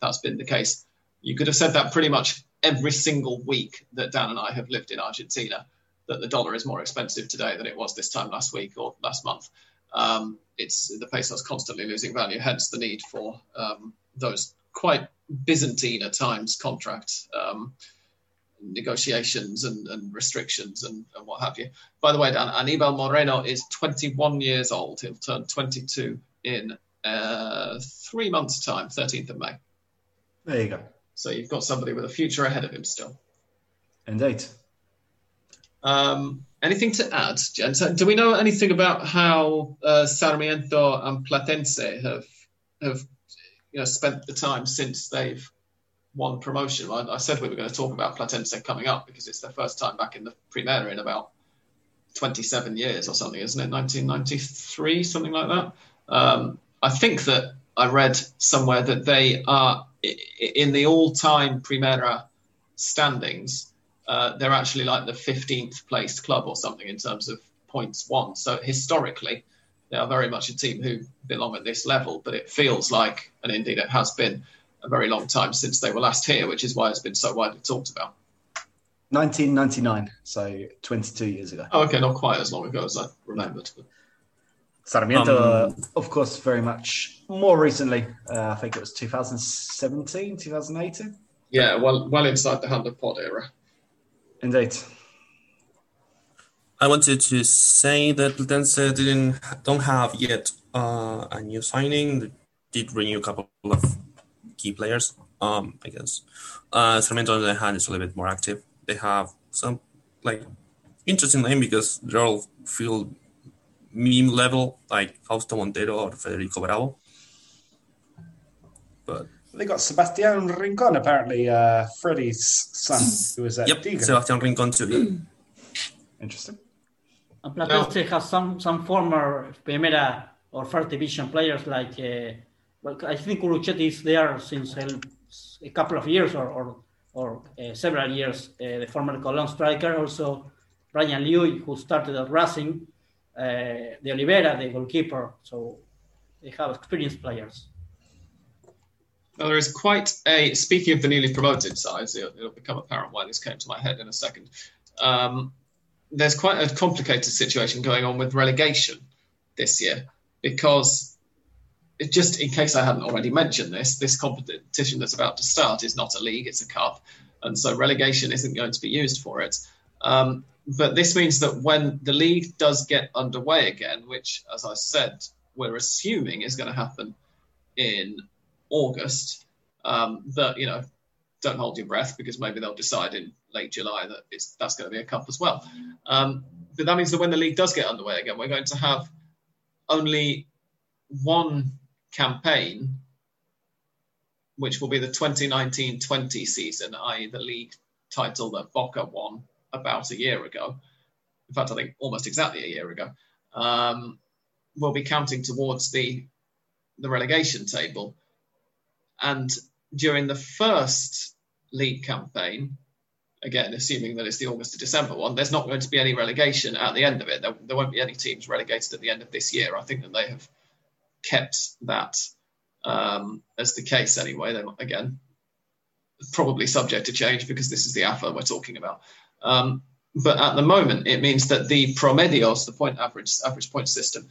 that's been the case. You could have said that pretty much every single week that Dan and I have lived in Argentina, that the dollar is more expensive today than it was this time last week or last month. Um, it's the peso is constantly losing value, hence the need for um, those quite Byzantine at times contract um, negotiations and, and restrictions and, and, what have you. By the way, Dan, Anibal Moreno is 21 years old. He'll turn 22 in uh, three months' time, 13th of May. There you go. So you've got somebody with a future ahead of him still. Indeed. Um, anything to add? Do we know anything about how uh, Sarmiento and Platense have have you know spent the time since they've won promotion. I, I, said we were going to talk about Platense coming up because it's their first time back in the Primera in about 27 years or something, isn't it? 1993, something like that. Um, I think that I read somewhere that they are in the all-time Primera standings. Uh, they're actually like the 15th placed club or something in terms of points won. So historically, they are very much a team who belong at this level. But it feels like, and indeed it has been, a very long time since they were last here, which is why it's been so widely talked about. 1999, so 22 years ago. Oh, okay, not quite as long ago as I remembered. But... Sarmiento, um, of course, very much more recently. Uh, I think it was 2017, 2018. Yeah, well, well inside the hand of pod era. Indeed. I wanted to say that Platense didn't don't have yet uh, a new signing. They did renew a couple of key players. Um, I guess. Uh, Sarmiento on the other hand is a little bit more active. They have some like interesting name because they're all feel meme level, like Fausto Montero or Federico Bravo. But they got Sebastian Rincon, apparently uh, Freddie's son, who was at yep, Diga. Sebastian Rincon too. Interesting. And Platense no. has some some former Primera or first division players like uh, well, I think Uruchetti is there since a, a couple of years or, or, or uh, several years. Uh, the former Colón striker, also Brian Liu, who started at Racing, the Oliveira, the goalkeeper. So they have experienced players. Well, there is quite a, speaking of the newly promoted sides, it'll, it'll become apparent why this came to my head in a second. Um, there's quite a complicated situation going on with relegation this year because just in case I hadn't already mentioned this, this competition that's about to start is not a league, it's a cup. And so relegation isn't going to be used for it. Um, but this means that when the league does get underway again, which, as I said, we're assuming is going to happen in August, um, that, you know, don't hold your breath because maybe they'll decide in late July that it's, that's going to be a cup as well. Um, but that means that when the league does get underway again, we're going to have only one campaign, which will be the 2019 20 season, i.e., the league title that Boca won about a year ago. In fact, I think almost exactly a year ago. Um, will be counting towards the the relegation table. And during the first league campaign, again, assuming that it's the August to December one, there's not going to be any relegation at the end of it. There, there won't be any teams relegated at the end of this year. I think that they have kept that um, as the case anyway. Again, probably subject to change because this is the AFA we're talking about. Um, but at the moment, it means that the promedios, the point average average point system,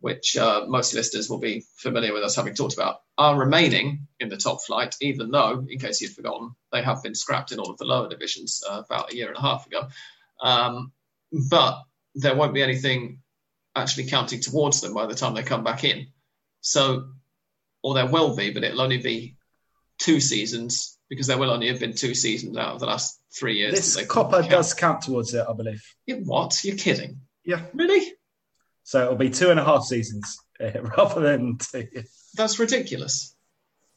which uh, most listeners will be familiar with us having talked about, are remaining in the top flight, even though, in case you've forgotten, they have been scrapped in all of the lower divisions uh, about a year and a half ago. Um, but there won't be anything actually counting towards them by the time they come back in. So, or there will be, but it'll only be two seasons because there will only have been two seasons out of the last three years. This Copa does count towards it, I believe. Yeah, what? You're kidding? Yeah. Really? So it'll be two and a half seasons uh, rather than two. That's ridiculous.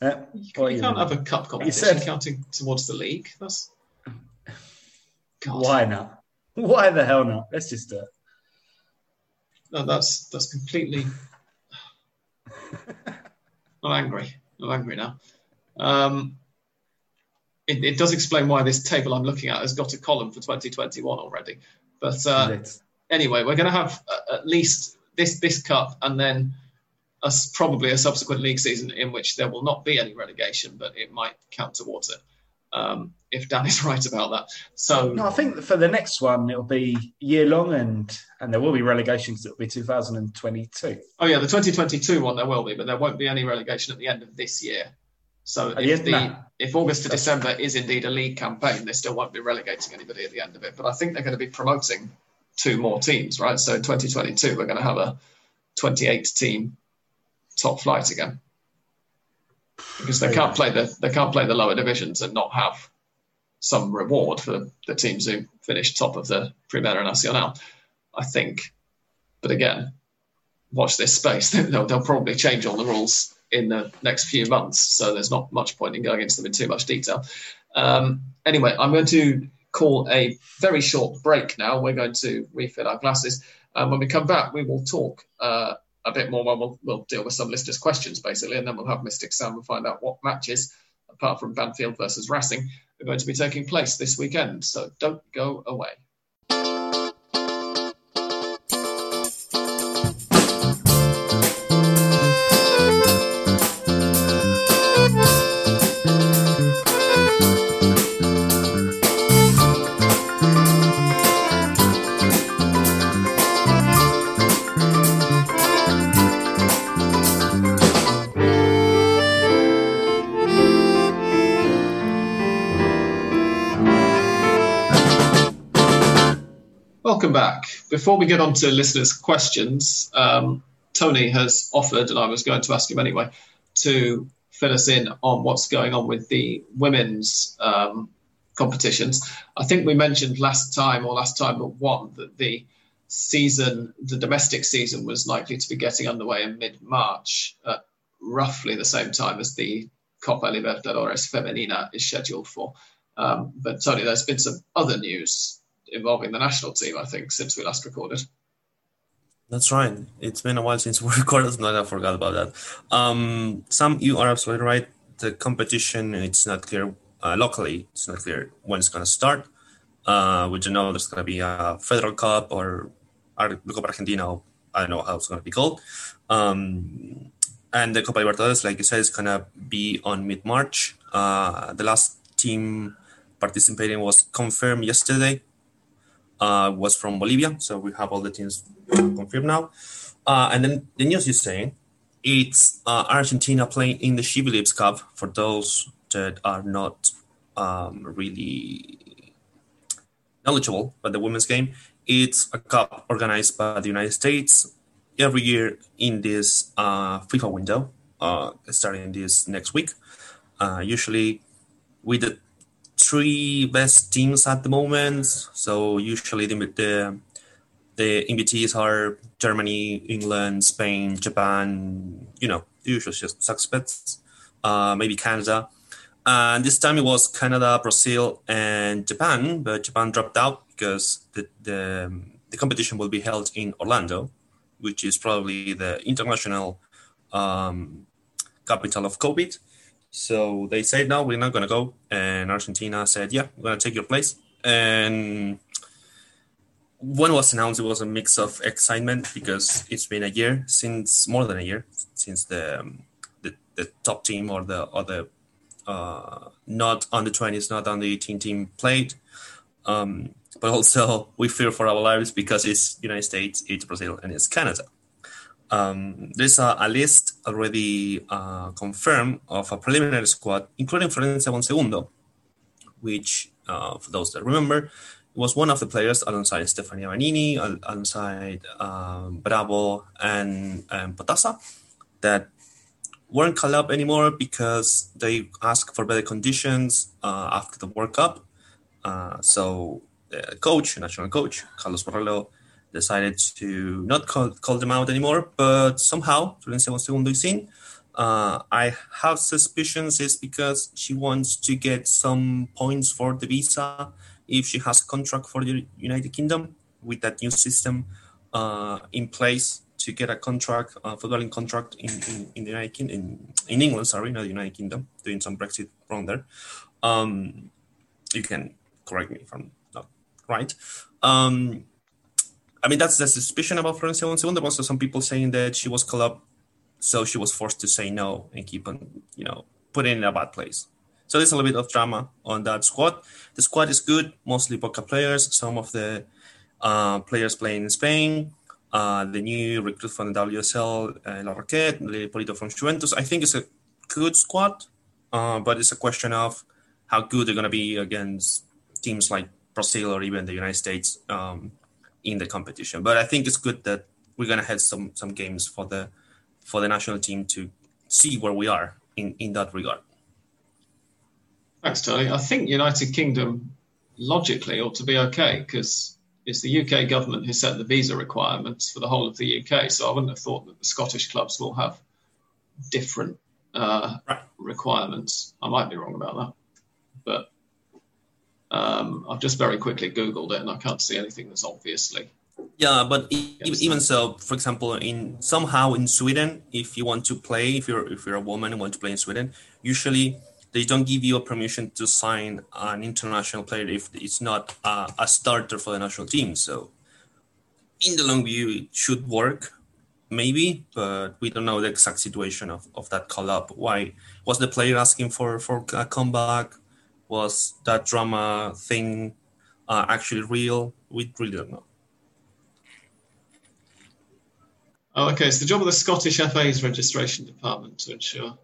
Yeah. You, can't, you can't have a cup competition said, counting towards the league. That's God. why not? Why the hell not? Let's just do it. No, that's that's completely. I'm angry. I'm angry now. Um, it, it, does explain why this table I'm looking at has got a column for 2021 already. But uh, anyway, we're going to have uh, at least this this cup and then a, probably a subsequent league season in which there will not be any relegation, but it might count towards it. Um, if Dan is right about that. So no, I think for the next one it'll be year long and and there will be relegation because it'll be 2022. Oh yeah, the 2022 one there will be, but there won't be any relegation at the end of this year. So if, the, if August to December is indeed a league campaign, they still won't be relegating anybody at the end of it. But I think they're going to be promoting two more teams, right? So in 2022, we're going to have a 28 team top flight again because they can't play the they can't play the lower divisions and not have some reward for the teams who finish top of the Primera Nacional. I think, but again, watch this space. They'll, they'll probably change all the rules in the next few months, so there's not much point in going into them in too much detail. Um, anyway, I'm going to call a very short break now. We're going to refill our glasses. And when we come back, we will talk uh, a bit more. We'll, we'll deal with some listeners' questions, basically, and then we'll have Mystic Sam and find out what matches, apart from Banfield versus Racing, are going to be taking place this weekend. So don't go away. Before we get on to listeners' questions, um, Tony has offered, and I was going to ask him anyway, to fill us in on what's going on with the women's um, competitions. I think we mentioned last time or last time but one that the season, the domestic season, was likely to be getting underway in mid March at roughly the same time as the Copa Libertadores Femenina is scheduled for. Um, but Tony, there's been some other news involving the national team, I think, since we last recorded. That's right. It's been a while since we recorded, I forgot about that. Um, Sam, you are absolutely right. The competition, it's not clear uh, locally. It's not clear when it's going to start. Uh, we don't know there's going to be a Federal Cup or Copa Argentina. I don't know how it's going to be called. Um, and the Copa Libertadores, like you said, is going to be on mid March. Uh, the last team participating was confirmed yesterday uh, was from Bolivia. So we have all the teams confirmed now. Uh, and then the news is saying it's uh, Argentina playing in the She Cup for those that are not um, really knowledgeable about the women's game. It's a cup organized by the United States every year in this uh, FIFA window, uh, starting this next week. Uh, usually with the three best teams at the moment. So usually the the, the invitees are Germany, England, Spain, Japan. You know, usually usual suspects. Uh, maybe Canada. And this time it was Canada, Brazil, and Japan, but Japan dropped out because the, the, the competition will be held in Orlando, which is probably the international um, capital of COVID. So they said, no, we're not going to go. And Argentina said, yeah, we're going to take your place. And when it was announced, it was a mix of excitement because it's been a year since, more than a year, since the the, the top team or the or the uh, not on the 20s, not on the 18 team played. Um, but also we fear for our lives because it's United States, it's Brazil, and it's Canada. Um, there's a, a, list already uh, confirmed of a preliminary squad, including Florencia Bonsegundo, which, uh, for those that remember, was one of the players alongside Stefania Banini, alongside um, Bravo and, and Potassa, that weren't called up anymore because they asked for better conditions uh, after the World Cup. Uh, so coach, national coach, Carlos Borrello, decided to not call, call them out anymore, but somehow Florencia Bonsegundo is in. Uh, I have suspicions it's because she wants to get some points for the visa if she has a contract for the United Kingdom with that new system uh, in place to get a contract, a footballing contract in, in, in the United Kingdom, in, in England, sorry, not the United Kingdom, doing some Brexit wrong there. Um, you can correct me if I'm not right. Um, I mean, that's the suspicion about Florencia. There also some people saying that she was up, so she was forced to say no and keep on, you know, put in a bad place. So there's a little bit of drama on that squad. The squad is good, mostly Boca players. Some of the uh, players playing in Spain. Uh, the new recruit from the WSL, uh, Larroquette, Polito from Juventus. I think it's a good squad, uh, but it's a question of how good they're going to be against teams like Brazil or even the United States. Um, in the competition. But I think it's good that we're gonna have some some games for the for the national team to see where we are in in that regard. Thanks, Tony. I think United Kingdom logically ought to be okay because it's the UK government who set the visa requirements for the whole of the UK. So I wouldn't have thought that the Scottish clubs will have different uh, right. requirements. I might be wrong about that, but um, I've just very quickly Googled it and I can't see anything that's obviously. Yeah, but even so, for example, in somehow in Sweden, if you want to play, if you're if you're a woman and want to play in Sweden, usually they don't give you a permission to sign an international player if it's not a, a starter for the national team. So, in the long view, it should work, maybe, but we don't know the exact situation of, of that call up. Why was the player asking for for a comeback? Was that drama thing uh, actually real? We really don't know. Oh, okay. It's the job of the Scottish FA's registration department to ensure,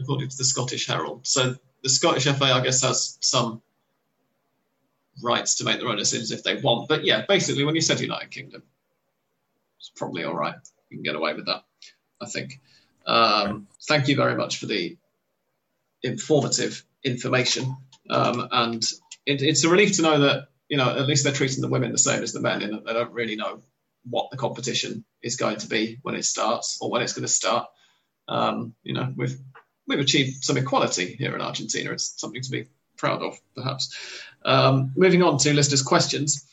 according to the Scottish Herald. So the Scottish FA, I guess, has some rights to make their own decisions if they want. But yeah, basically, when you said United Kingdom, it's probably all right. You can get away with that, I think. Um, thank you very much for the informative information. Um, and it, it's a relief to know that you know at least they're treating the women the same as the men, that they don't really know what the competition is going to be when it starts or when it's going to start. Um, you know, we've we've achieved some equality here in Argentina. It's something to be proud of, perhaps. Um, moving on to listeners' questions.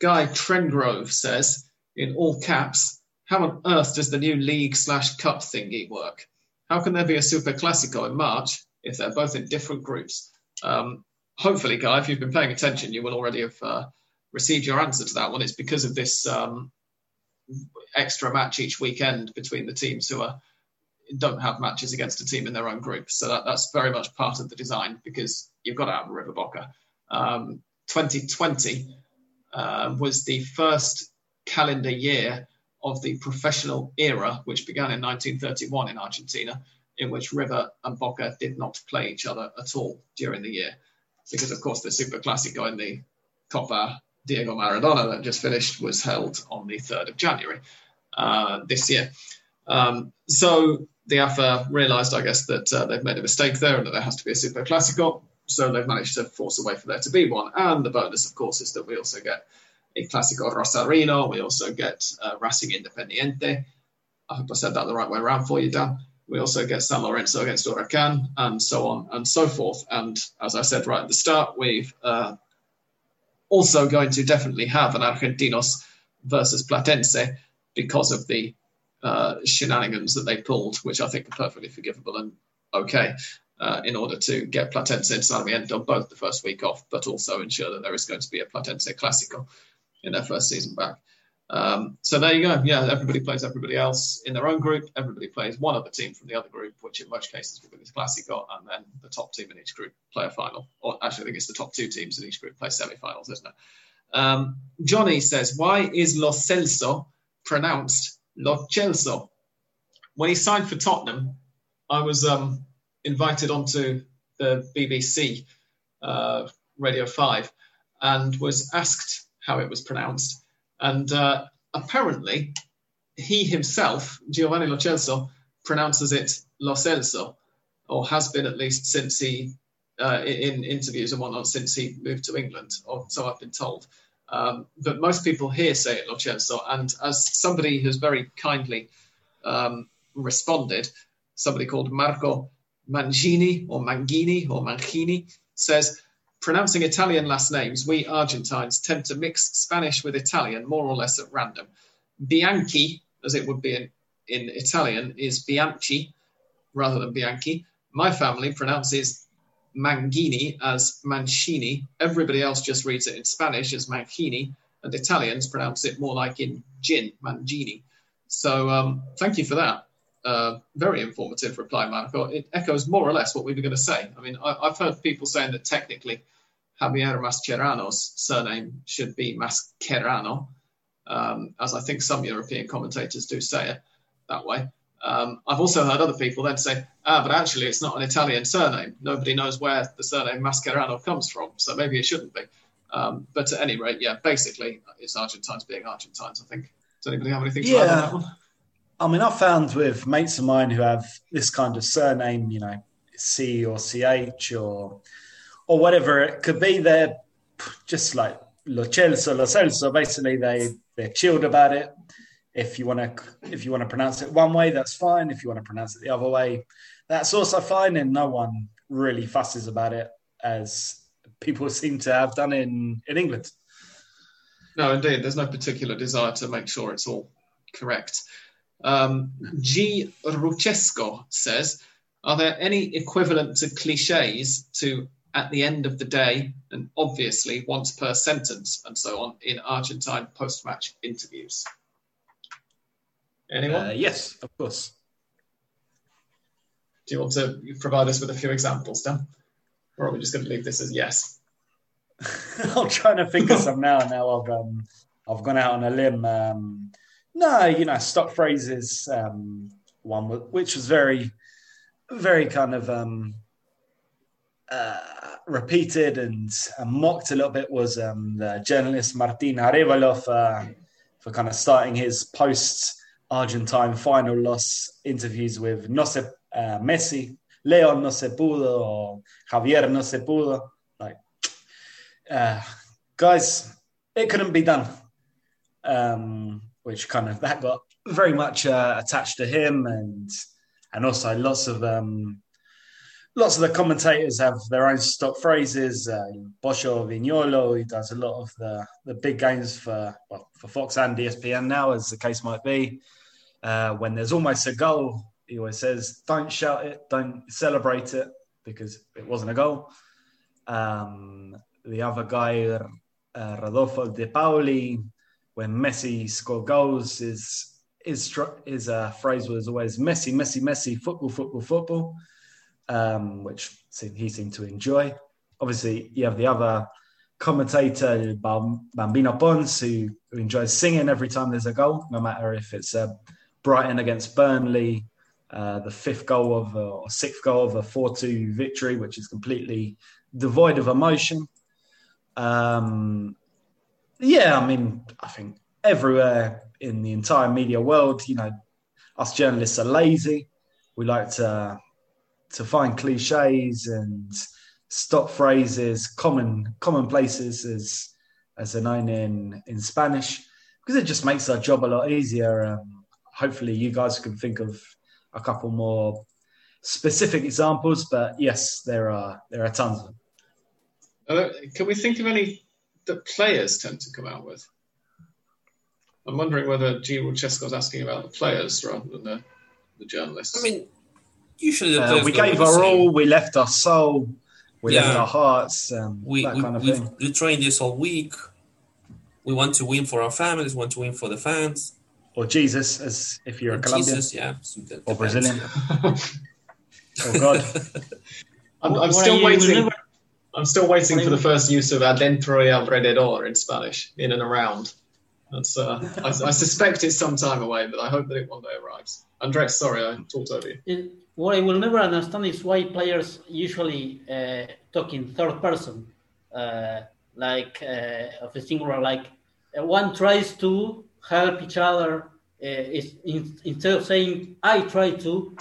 Guy Trengrove says, in all caps, how on earth does the new league slash cup thingy work? How can there be a Super Classico in March if they're both in different groups? Um, hopefully, Guy, if you've been paying attention, you will already have uh, received your answer to that one. It's because of this um, extra match each weekend between the teams who are don't have matches against a team in their own group. So that, that's very much part of the design because you've got to have a River Boca. Um, 2020 uh, was the first calendar year of the professional era, which began in 1931 in Argentina in which River and Boca did not play each other at all during the year. Because, of course, the Super Classico in the Copa Diego Maradona that just finished was held on the 3rd of January uh, this year. Um, so the AFA realised, I guess, that uh, they've made a mistake there and that there has to be a Super Classico. So they've managed to force a way for there to be one. And the bonus, of course, is that we also get a Classico Rosarino. We also get uh, Racing Independiente. I hope I said that the right way around for you, Dan. We also get San Lorenzo against Huracan, and so on and so forth. And as I said right at the start, we've uh, also going to definitely have an Argentinos versus Platense because of the uh, shenanigans that they pulled, which I think are perfectly forgivable and okay. uh, in order to get Platense and Sarmiento both the first week off, but also ensure that there is going to be a Platense Classico in their first season back. Um, so there you go. Yeah, everybody plays everybody else in their own group. Everybody plays one other team from the other group, which in most cases will be the Classico, and then the top team in each group play a final. Or actually, I think it's the top two teams in each group play semi-finals, isn't it? Um, Johnny says, "Why is Lo Celso pronounced Lo Celso?" When he signed for Tottenham, I was um, invited onto the BBC uh, Radio Five and was asked how it was pronounced and uh, apparently, he himself, Giovanni Lo Celso, pronounces it Lo Celso, or has been at least since he, uh, in interviews and whatnot, since he moved to England, or so I've been told. Um, but most people here say it Lo Celso, and as somebody who's very kindly um, responded, somebody called Marco Mangini or Mangini or Mangini says, Pronouncing Italian last names, we Argentines tend to mix Spanish with Italian more or less at random. Bianchi, as it would be in, in Italian, is Bianchi rather than Bianchi. My family pronounces Mangini as Mancini. Everybody else just reads it in Spanish as Mancini, and Italians pronounce it more like in gin, Mangini. So um, thank you for that. Uh, very informative reply, Marco. It echoes more or less what we were going to say. I mean, I, have heard people saying that technically Javier Mascherano's surname should be Mascherano, um, as I think some European commentators do say it that way. Um, I've also heard other people then say, ah, but actually it's not an Italian surname. Nobody knows where the surname Mascherano comes from, so maybe it shouldn't be. Um, but at any rate, yeah, basically it's Argentines being Argentines, I think. Does anybody have anything to yeah. add on that one? I mean, I've found with mates of mine who have this kind of surname, you know, C or CH or or whatever it could be. They're just like Lo Celso, Lo Celso. Basically, they they're chilled about it. If you want to if you want to pronounce it one way, that's fine. If you want to pronounce it the other way, that's also fine. And no one really fusses about it as people seem to have done in in England. No, indeed. There's no particular desire to make sure it's all correct. Um, G. Ruchesco says, are there any equivalent to cliches to at the end of the day, and obviously once per sentence, and so on in Argentine post match interviews. Anyone? Uh, yes, of course. Do you want to provide us with a few examples, Dan? Or are we just going to leave this as yes? I'm trying to think of some now. Now I've um, I've gone out on a limb. Um, no, you know, stock phrases. Um, one which was very, very kind of um, uh, repeated and, and, mocked a little bit was um, the journalist Martin Arevalo for, for kind of starting his post Argentine final loss interviews with no se, uh, Messi, Leon no se pudo, or Javier no se pudo. Like, uh, guys, it couldn't be done. Um, which kind of that got very much uh, attached to him and and also lots of um, lots of the commentators have their own stock phrases. Uh, Bosho Vignolo, he does a lot of the, the big games for well, for Fox and ESPN now, as the case might be. Uh, when there's almost a goal, he always says, "Don't shout it, don't celebrate it," because it wasn't a goal. Um, the other guy, uh, Rodolfo De Paoli, when Messi scored goals, his his his phrase was always "Messi, Messi, Messi, football, football, football." um, which he seemed to enjoy. Obviously, you have the other commentator, Bambino Pons, who, who enjoys singing every time there's a goal, no matter if it's uh, Brighton against Burnley, uh, the fifth goal of a, or sixth goal of a 4 2 victory, which is completely devoid of emotion. Um, yeah, I mean, I think everywhere in the entire media world, you know, us journalists are lazy. We like to to find cliches and stop phrases, common commonplaces as as they're known in in Spanish, because it just makes our job a lot easier. Um, hopefully, you guys can think of a couple more specific examples, but yes, there are there are tons of them. Uh, can we think of any that players tend to come out with? I'm wondering whether G. is asking about the players rather than the, the journalists. I mean, usually the Uh, we gave the our same. all. We left our soul. We left our hearts. Um, we that we, kind of we, thing. we trained this all week. We want to win for our families. Want to win for the fans. Or Jesus, as if you're a Colombian Jesus, yeah, or Brazilian. Oh God. I'm, I'm still waiting. I'm still waiting for the first use of adentro y alrededor in Spanish, in and around. That's. Uh, I, I suspect it's some time away, but I hope that it one day arrives. Andres, sorry, I talked over you. It, what I will never understand is why players usually uh, talk in third person, uh, like uh, of a singular. Like uh, one tries to help each other. Uh, is in, instead of saying "I try to,"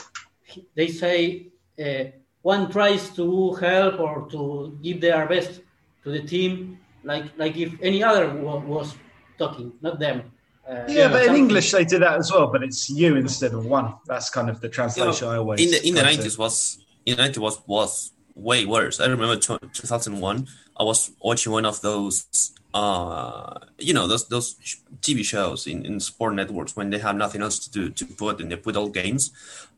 they say uh, one tries to help or to give their best to the team, like like if any other wa- was talking, not them. Uh, Yeah, but in English they do that as well, but it's you instead of one. That's kind of the translation I always. in the in the nineties was in the nineties was was way worse. I remember two thousand one. I was watching one of those uh you know those those TV shows in, in sport networks when they have nothing else to do to put and they put all games.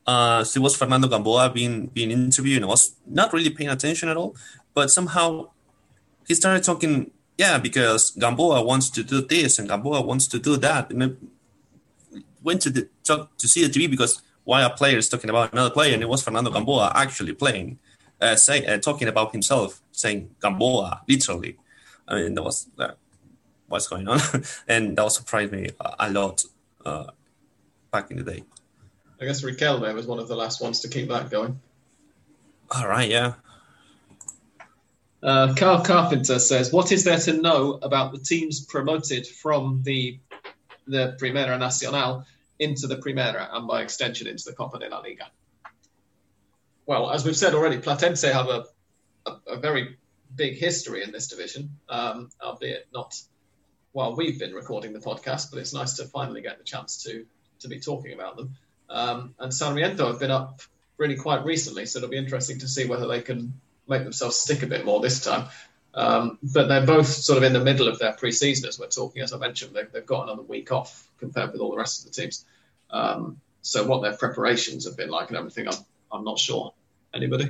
Uh, so it was Fernando Gamboa being being interviewed and I was not really paying attention at all, but somehow he started talking. Yeah, because Gamboa wants to do this and Gamboa wants to do that, and it went to the talk to see the TV because why a player is talking about another player, and it was Fernando Gamboa actually playing, uh, say, uh, talking about himself, saying Gamboa literally. I mean, that was what's going on, and that was surprised me a, a lot uh, back in the day. I guess Riquelme was one of the last ones to keep that going. All right, yeah. Uh, Carl Carpenter says, "What is there to know about the teams promoted from the the Primera Nacional into the Primera and by extension into the Copa de la Liga?" Well, as we've said already, Platense have a a, a very big history in this division, um, albeit not while we've been recording the podcast, but it's nice to finally get the chance to to be talking about them. Um, and Sarmiento have been up really quite recently, so it'll be interesting to see whether they can make themselves stick a bit more this time. Um, but they're both sort of in the middle of their pre-season as we're talking. As I mentioned, they've, they've got another week off compared with all the rest of the teams. Um, so what their preparations have been like and everything, I'm, I'm not sure. Anybody?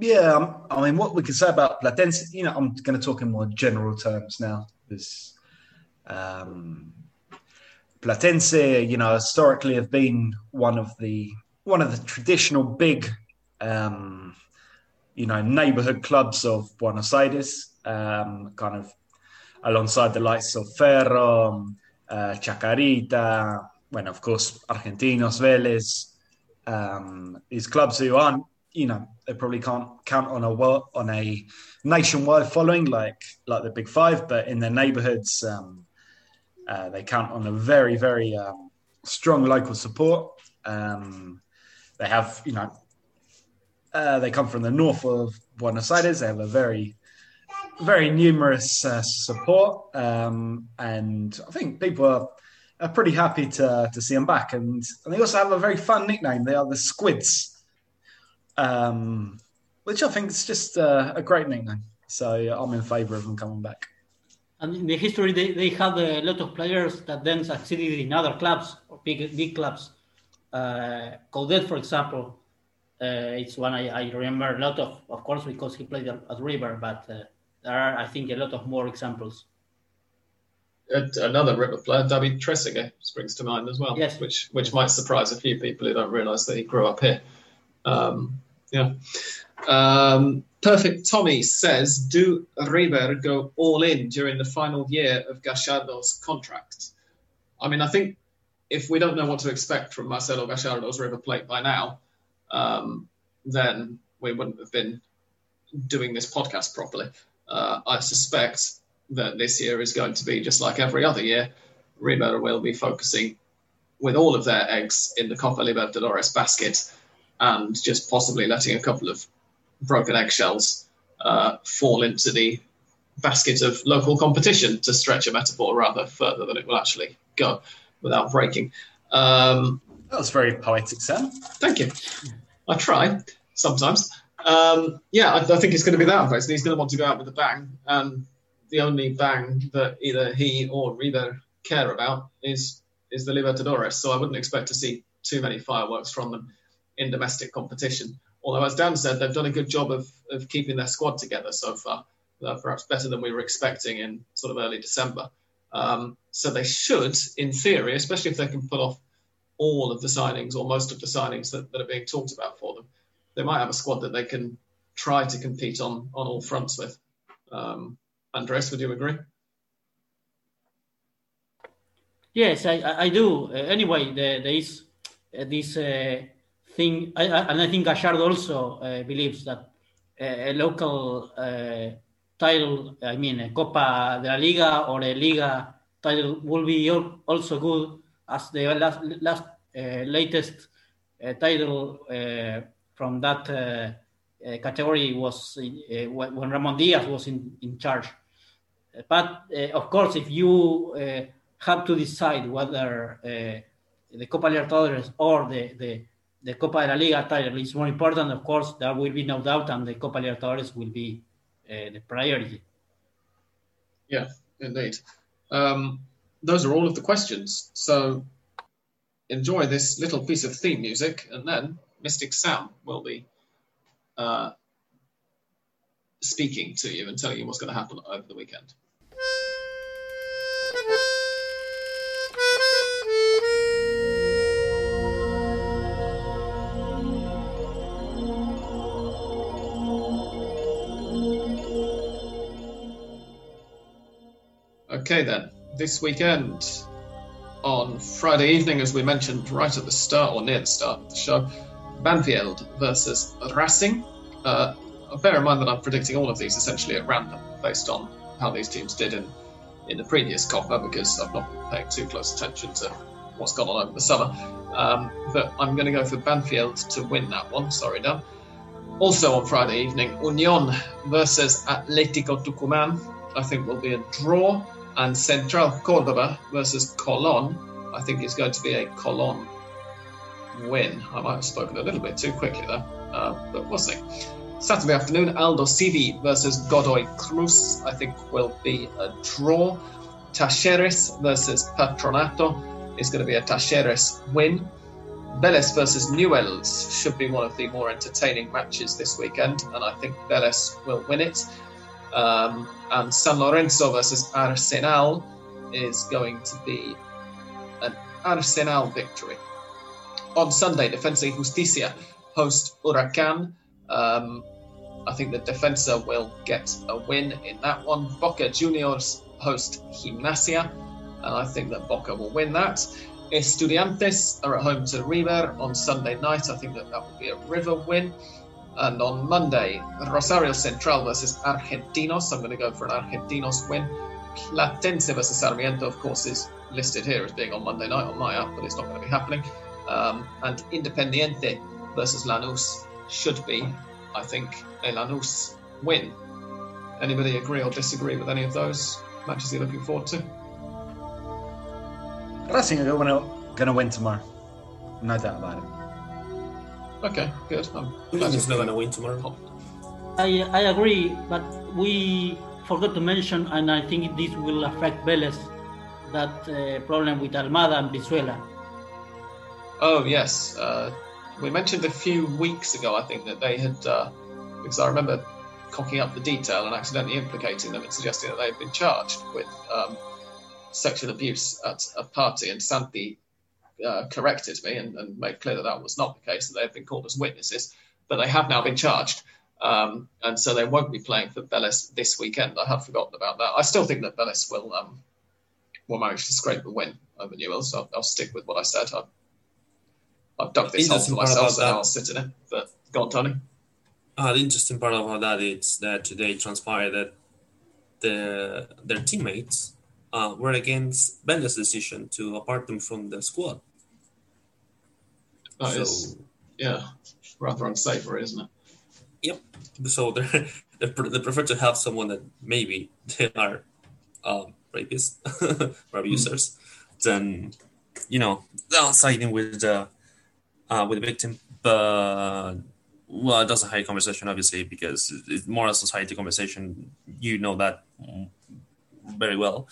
Yeah, um, I mean, what we can say about Platense, you know, I'm going to talk in more general terms now. Because um, Platense, you know, historically have been one of the one of the traditional big, um, you know, neighborhood clubs of Buenos Aires, um, kind of alongside the likes of Ferro, uh, Chacarita, when of course Argentinos, Vélez, um, these clubs who aren't you know they probably can't count on a on a nationwide following like like the big five but in their neighborhoods um, uh, they count on a very very um, strong local support. Um, they have you know uh, they come from the north of buenos aires. They have a very very numerous uh, support um, and i think people are, are pretty happy to, to see them back. And, and they also have a very fun nickname. They are the squids um, which I think is just uh, a great nickname. So I'm in favour of them coming back. And in the history, they, they had a lot of players that then succeeded in other clubs or big big clubs. Uh, Coudet, for example, uh, it's one I, I remember a lot of, of course, because he played at, at River, but uh, there are, I think, a lot of more examples. Another River player, David Trezeguet, springs to mind as well, Yes. which which might surprise a few people who don't realise that he grew up here. Um, yeah. Um, Perfect Tommy says, do River go all in during the final year of Gallardo's contract? I mean, I think if we don't know what to expect from Marcelo Gallardo's River Plate by now, um, then we wouldn't have been doing this podcast properly. Uh, I suspect that this year is going to be just like every other year. River will be focusing with all of their eggs in the Copa Libertadores basket and just possibly letting a couple of broken eggshells uh, fall into the basket of local competition to stretch a metaphor rather further than it will actually go without breaking. Um, That was very poetic, Sam. Thank you. I try sometimes. Um, yeah, I, I think it's going to be that basically. He's going to want to go out with a bang, and the only bang that either he or River care about is is the Libertadores. So I wouldn't expect to see too many fireworks from them in domestic competition. Although, as Dan said, they've done a good job of, of keeping their squad together so far, perhaps better than we were expecting in sort of early December. Um, so they should, in theory, especially if they can pull off all of the signings or most of the signings that, that are being talked about for them, they might have a squad that they can try to compete on on all fronts with. Um, Andres, would you agree? Yes, I, I do. Uh, anyway, there, there is uh, this uh, thing, I, and I think Gallardo also uh, believes that uh, a local uh, title, I mean, a Copa de la Liga or a Liga title will be also good as the last, last latest title from that category was when Ramon Diaz was in, in charge. But of course, if you have to decide whether uh, the Copa Libertadores or the, the, the Copa de la Liga title is more important. Of course, there will be no doubt, and the Copa Libertadores will be uh, the priority. Yeah, indeed. Um, those are all of the questions. So enjoy this little piece of theme music, and then Mystic Sam will be uh, speaking to you and telling you what's going to happen over the weekend. Okay, then. This weekend, on Friday evening, as we mentioned right at the start, or near the start of the show, Banfield versus Racing. Uh, bear in mind that I'm predicting all of these essentially at random, based on how these teams did in, in the previous Copa, because I've not paid too close attention to what's gone on over the summer. Um, but I'm going to go for Banfield to win that one. Sorry, Dan. Also on Friday evening, Union versus Atletico Tucumán. I think will be a draw and Central Cordoba versus Colon. I think it's going to be a Colon win. I might have spoken a little bit too quickly there, uh, but we'll see. Saturday afternoon, Aldosivi versus Godoy Cruz. I think will be a draw. Talleres versus Patronato is going to be a Talleres win. Vélez versus Newells should be one of the more entertaining matches this weekend, and I think Vélez will win it. Um, and San Lorenzo versus Arsenal is going to be an Arsenal victory. On Sunday, Defensa y Justicia host Huracan. Um, I think the Defensa will get a win in that one. Boca Juniors host Gimnasia, and I think that Boca will win that. Estudiantes are at home to River on Sunday night. I think that that will be a River win. And on Monday, Rosario Central versus Argentinos. I'm going to go for an Argentinos win. Platense versus Sarmiento, of course, is listed here as being on Monday night on my app, but it's not going to be happening. Um, and Independiente versus Lanús should be, I think, a Lanús win. Anybody agree or disagree with any of those matches you're looking forward to? Racing are going to win tomorrow. No doubt about it. Okay, good. I'm glad he's not going to win tomorrow. I, I agree, but we forgot to mention, and I think this will affect Vélez, that uh, problem with Almada and Brizuela. Oh, yes. Uh, we mentioned a few weeks ago, I think, that they had, uh, because I remember cocking up the detail and accidentally implicating them and suggesting that they had been charged with um, sexual abuse at a party, and Santi uh, corrected me and, and, made clear that that was not the case, that they have been called as witnesses, but they have now been charged. Um, and so they won't be playing for Vélez this weekend. I had forgotten about that. I still think that Vélez will um, will manage to scrape a win over Newell's. So I'll, I'll, stick with what I said. I've, I've dug this hole for myself, so I'll sit in it. But go on, Tony. Uh, the interesting part about that is that today transpired that the their teammates uh, were against Ben's decision to apart them from the squad. That so, is, yeah, rather unsavory, isn't it? Yep. So they're, they prefer to have someone that maybe they are um, rapists or abusers mm. than you know siding with the uh, with the victim. But well, it doesn't hide conversation, obviously, because it's more a society conversation. You know that very well.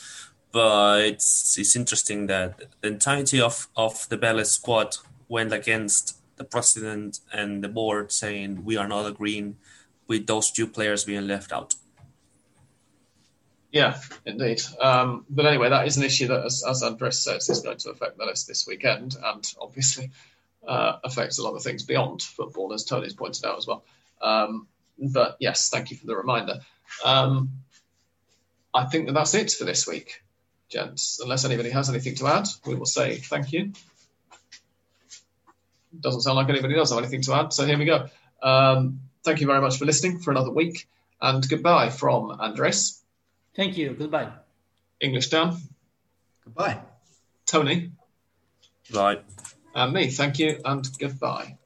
But it's it's interesting that the entirety of, of the ballet squad went against the president and the board saying we are not agreeing with those two players being left out. Yeah, indeed. Um, but anyway, that is an issue that, as, as Andres says, is going to affect the list this weekend, and obviously uh, affects a lot of things beyond football, as Tony's pointed out as well. Um, but yes, thank you for the reminder. Um, I think that that's it for this week, gents. Unless anybody has anything to add, we will say thank you. Doesn't sound like anybody does have anything to add, so here we go. Um, thank you very much for listening for another week, and goodbye from Andres. Thank you. Goodbye. English Dan. Goodbye. Tony. Right. And me. Thank you and goodbye.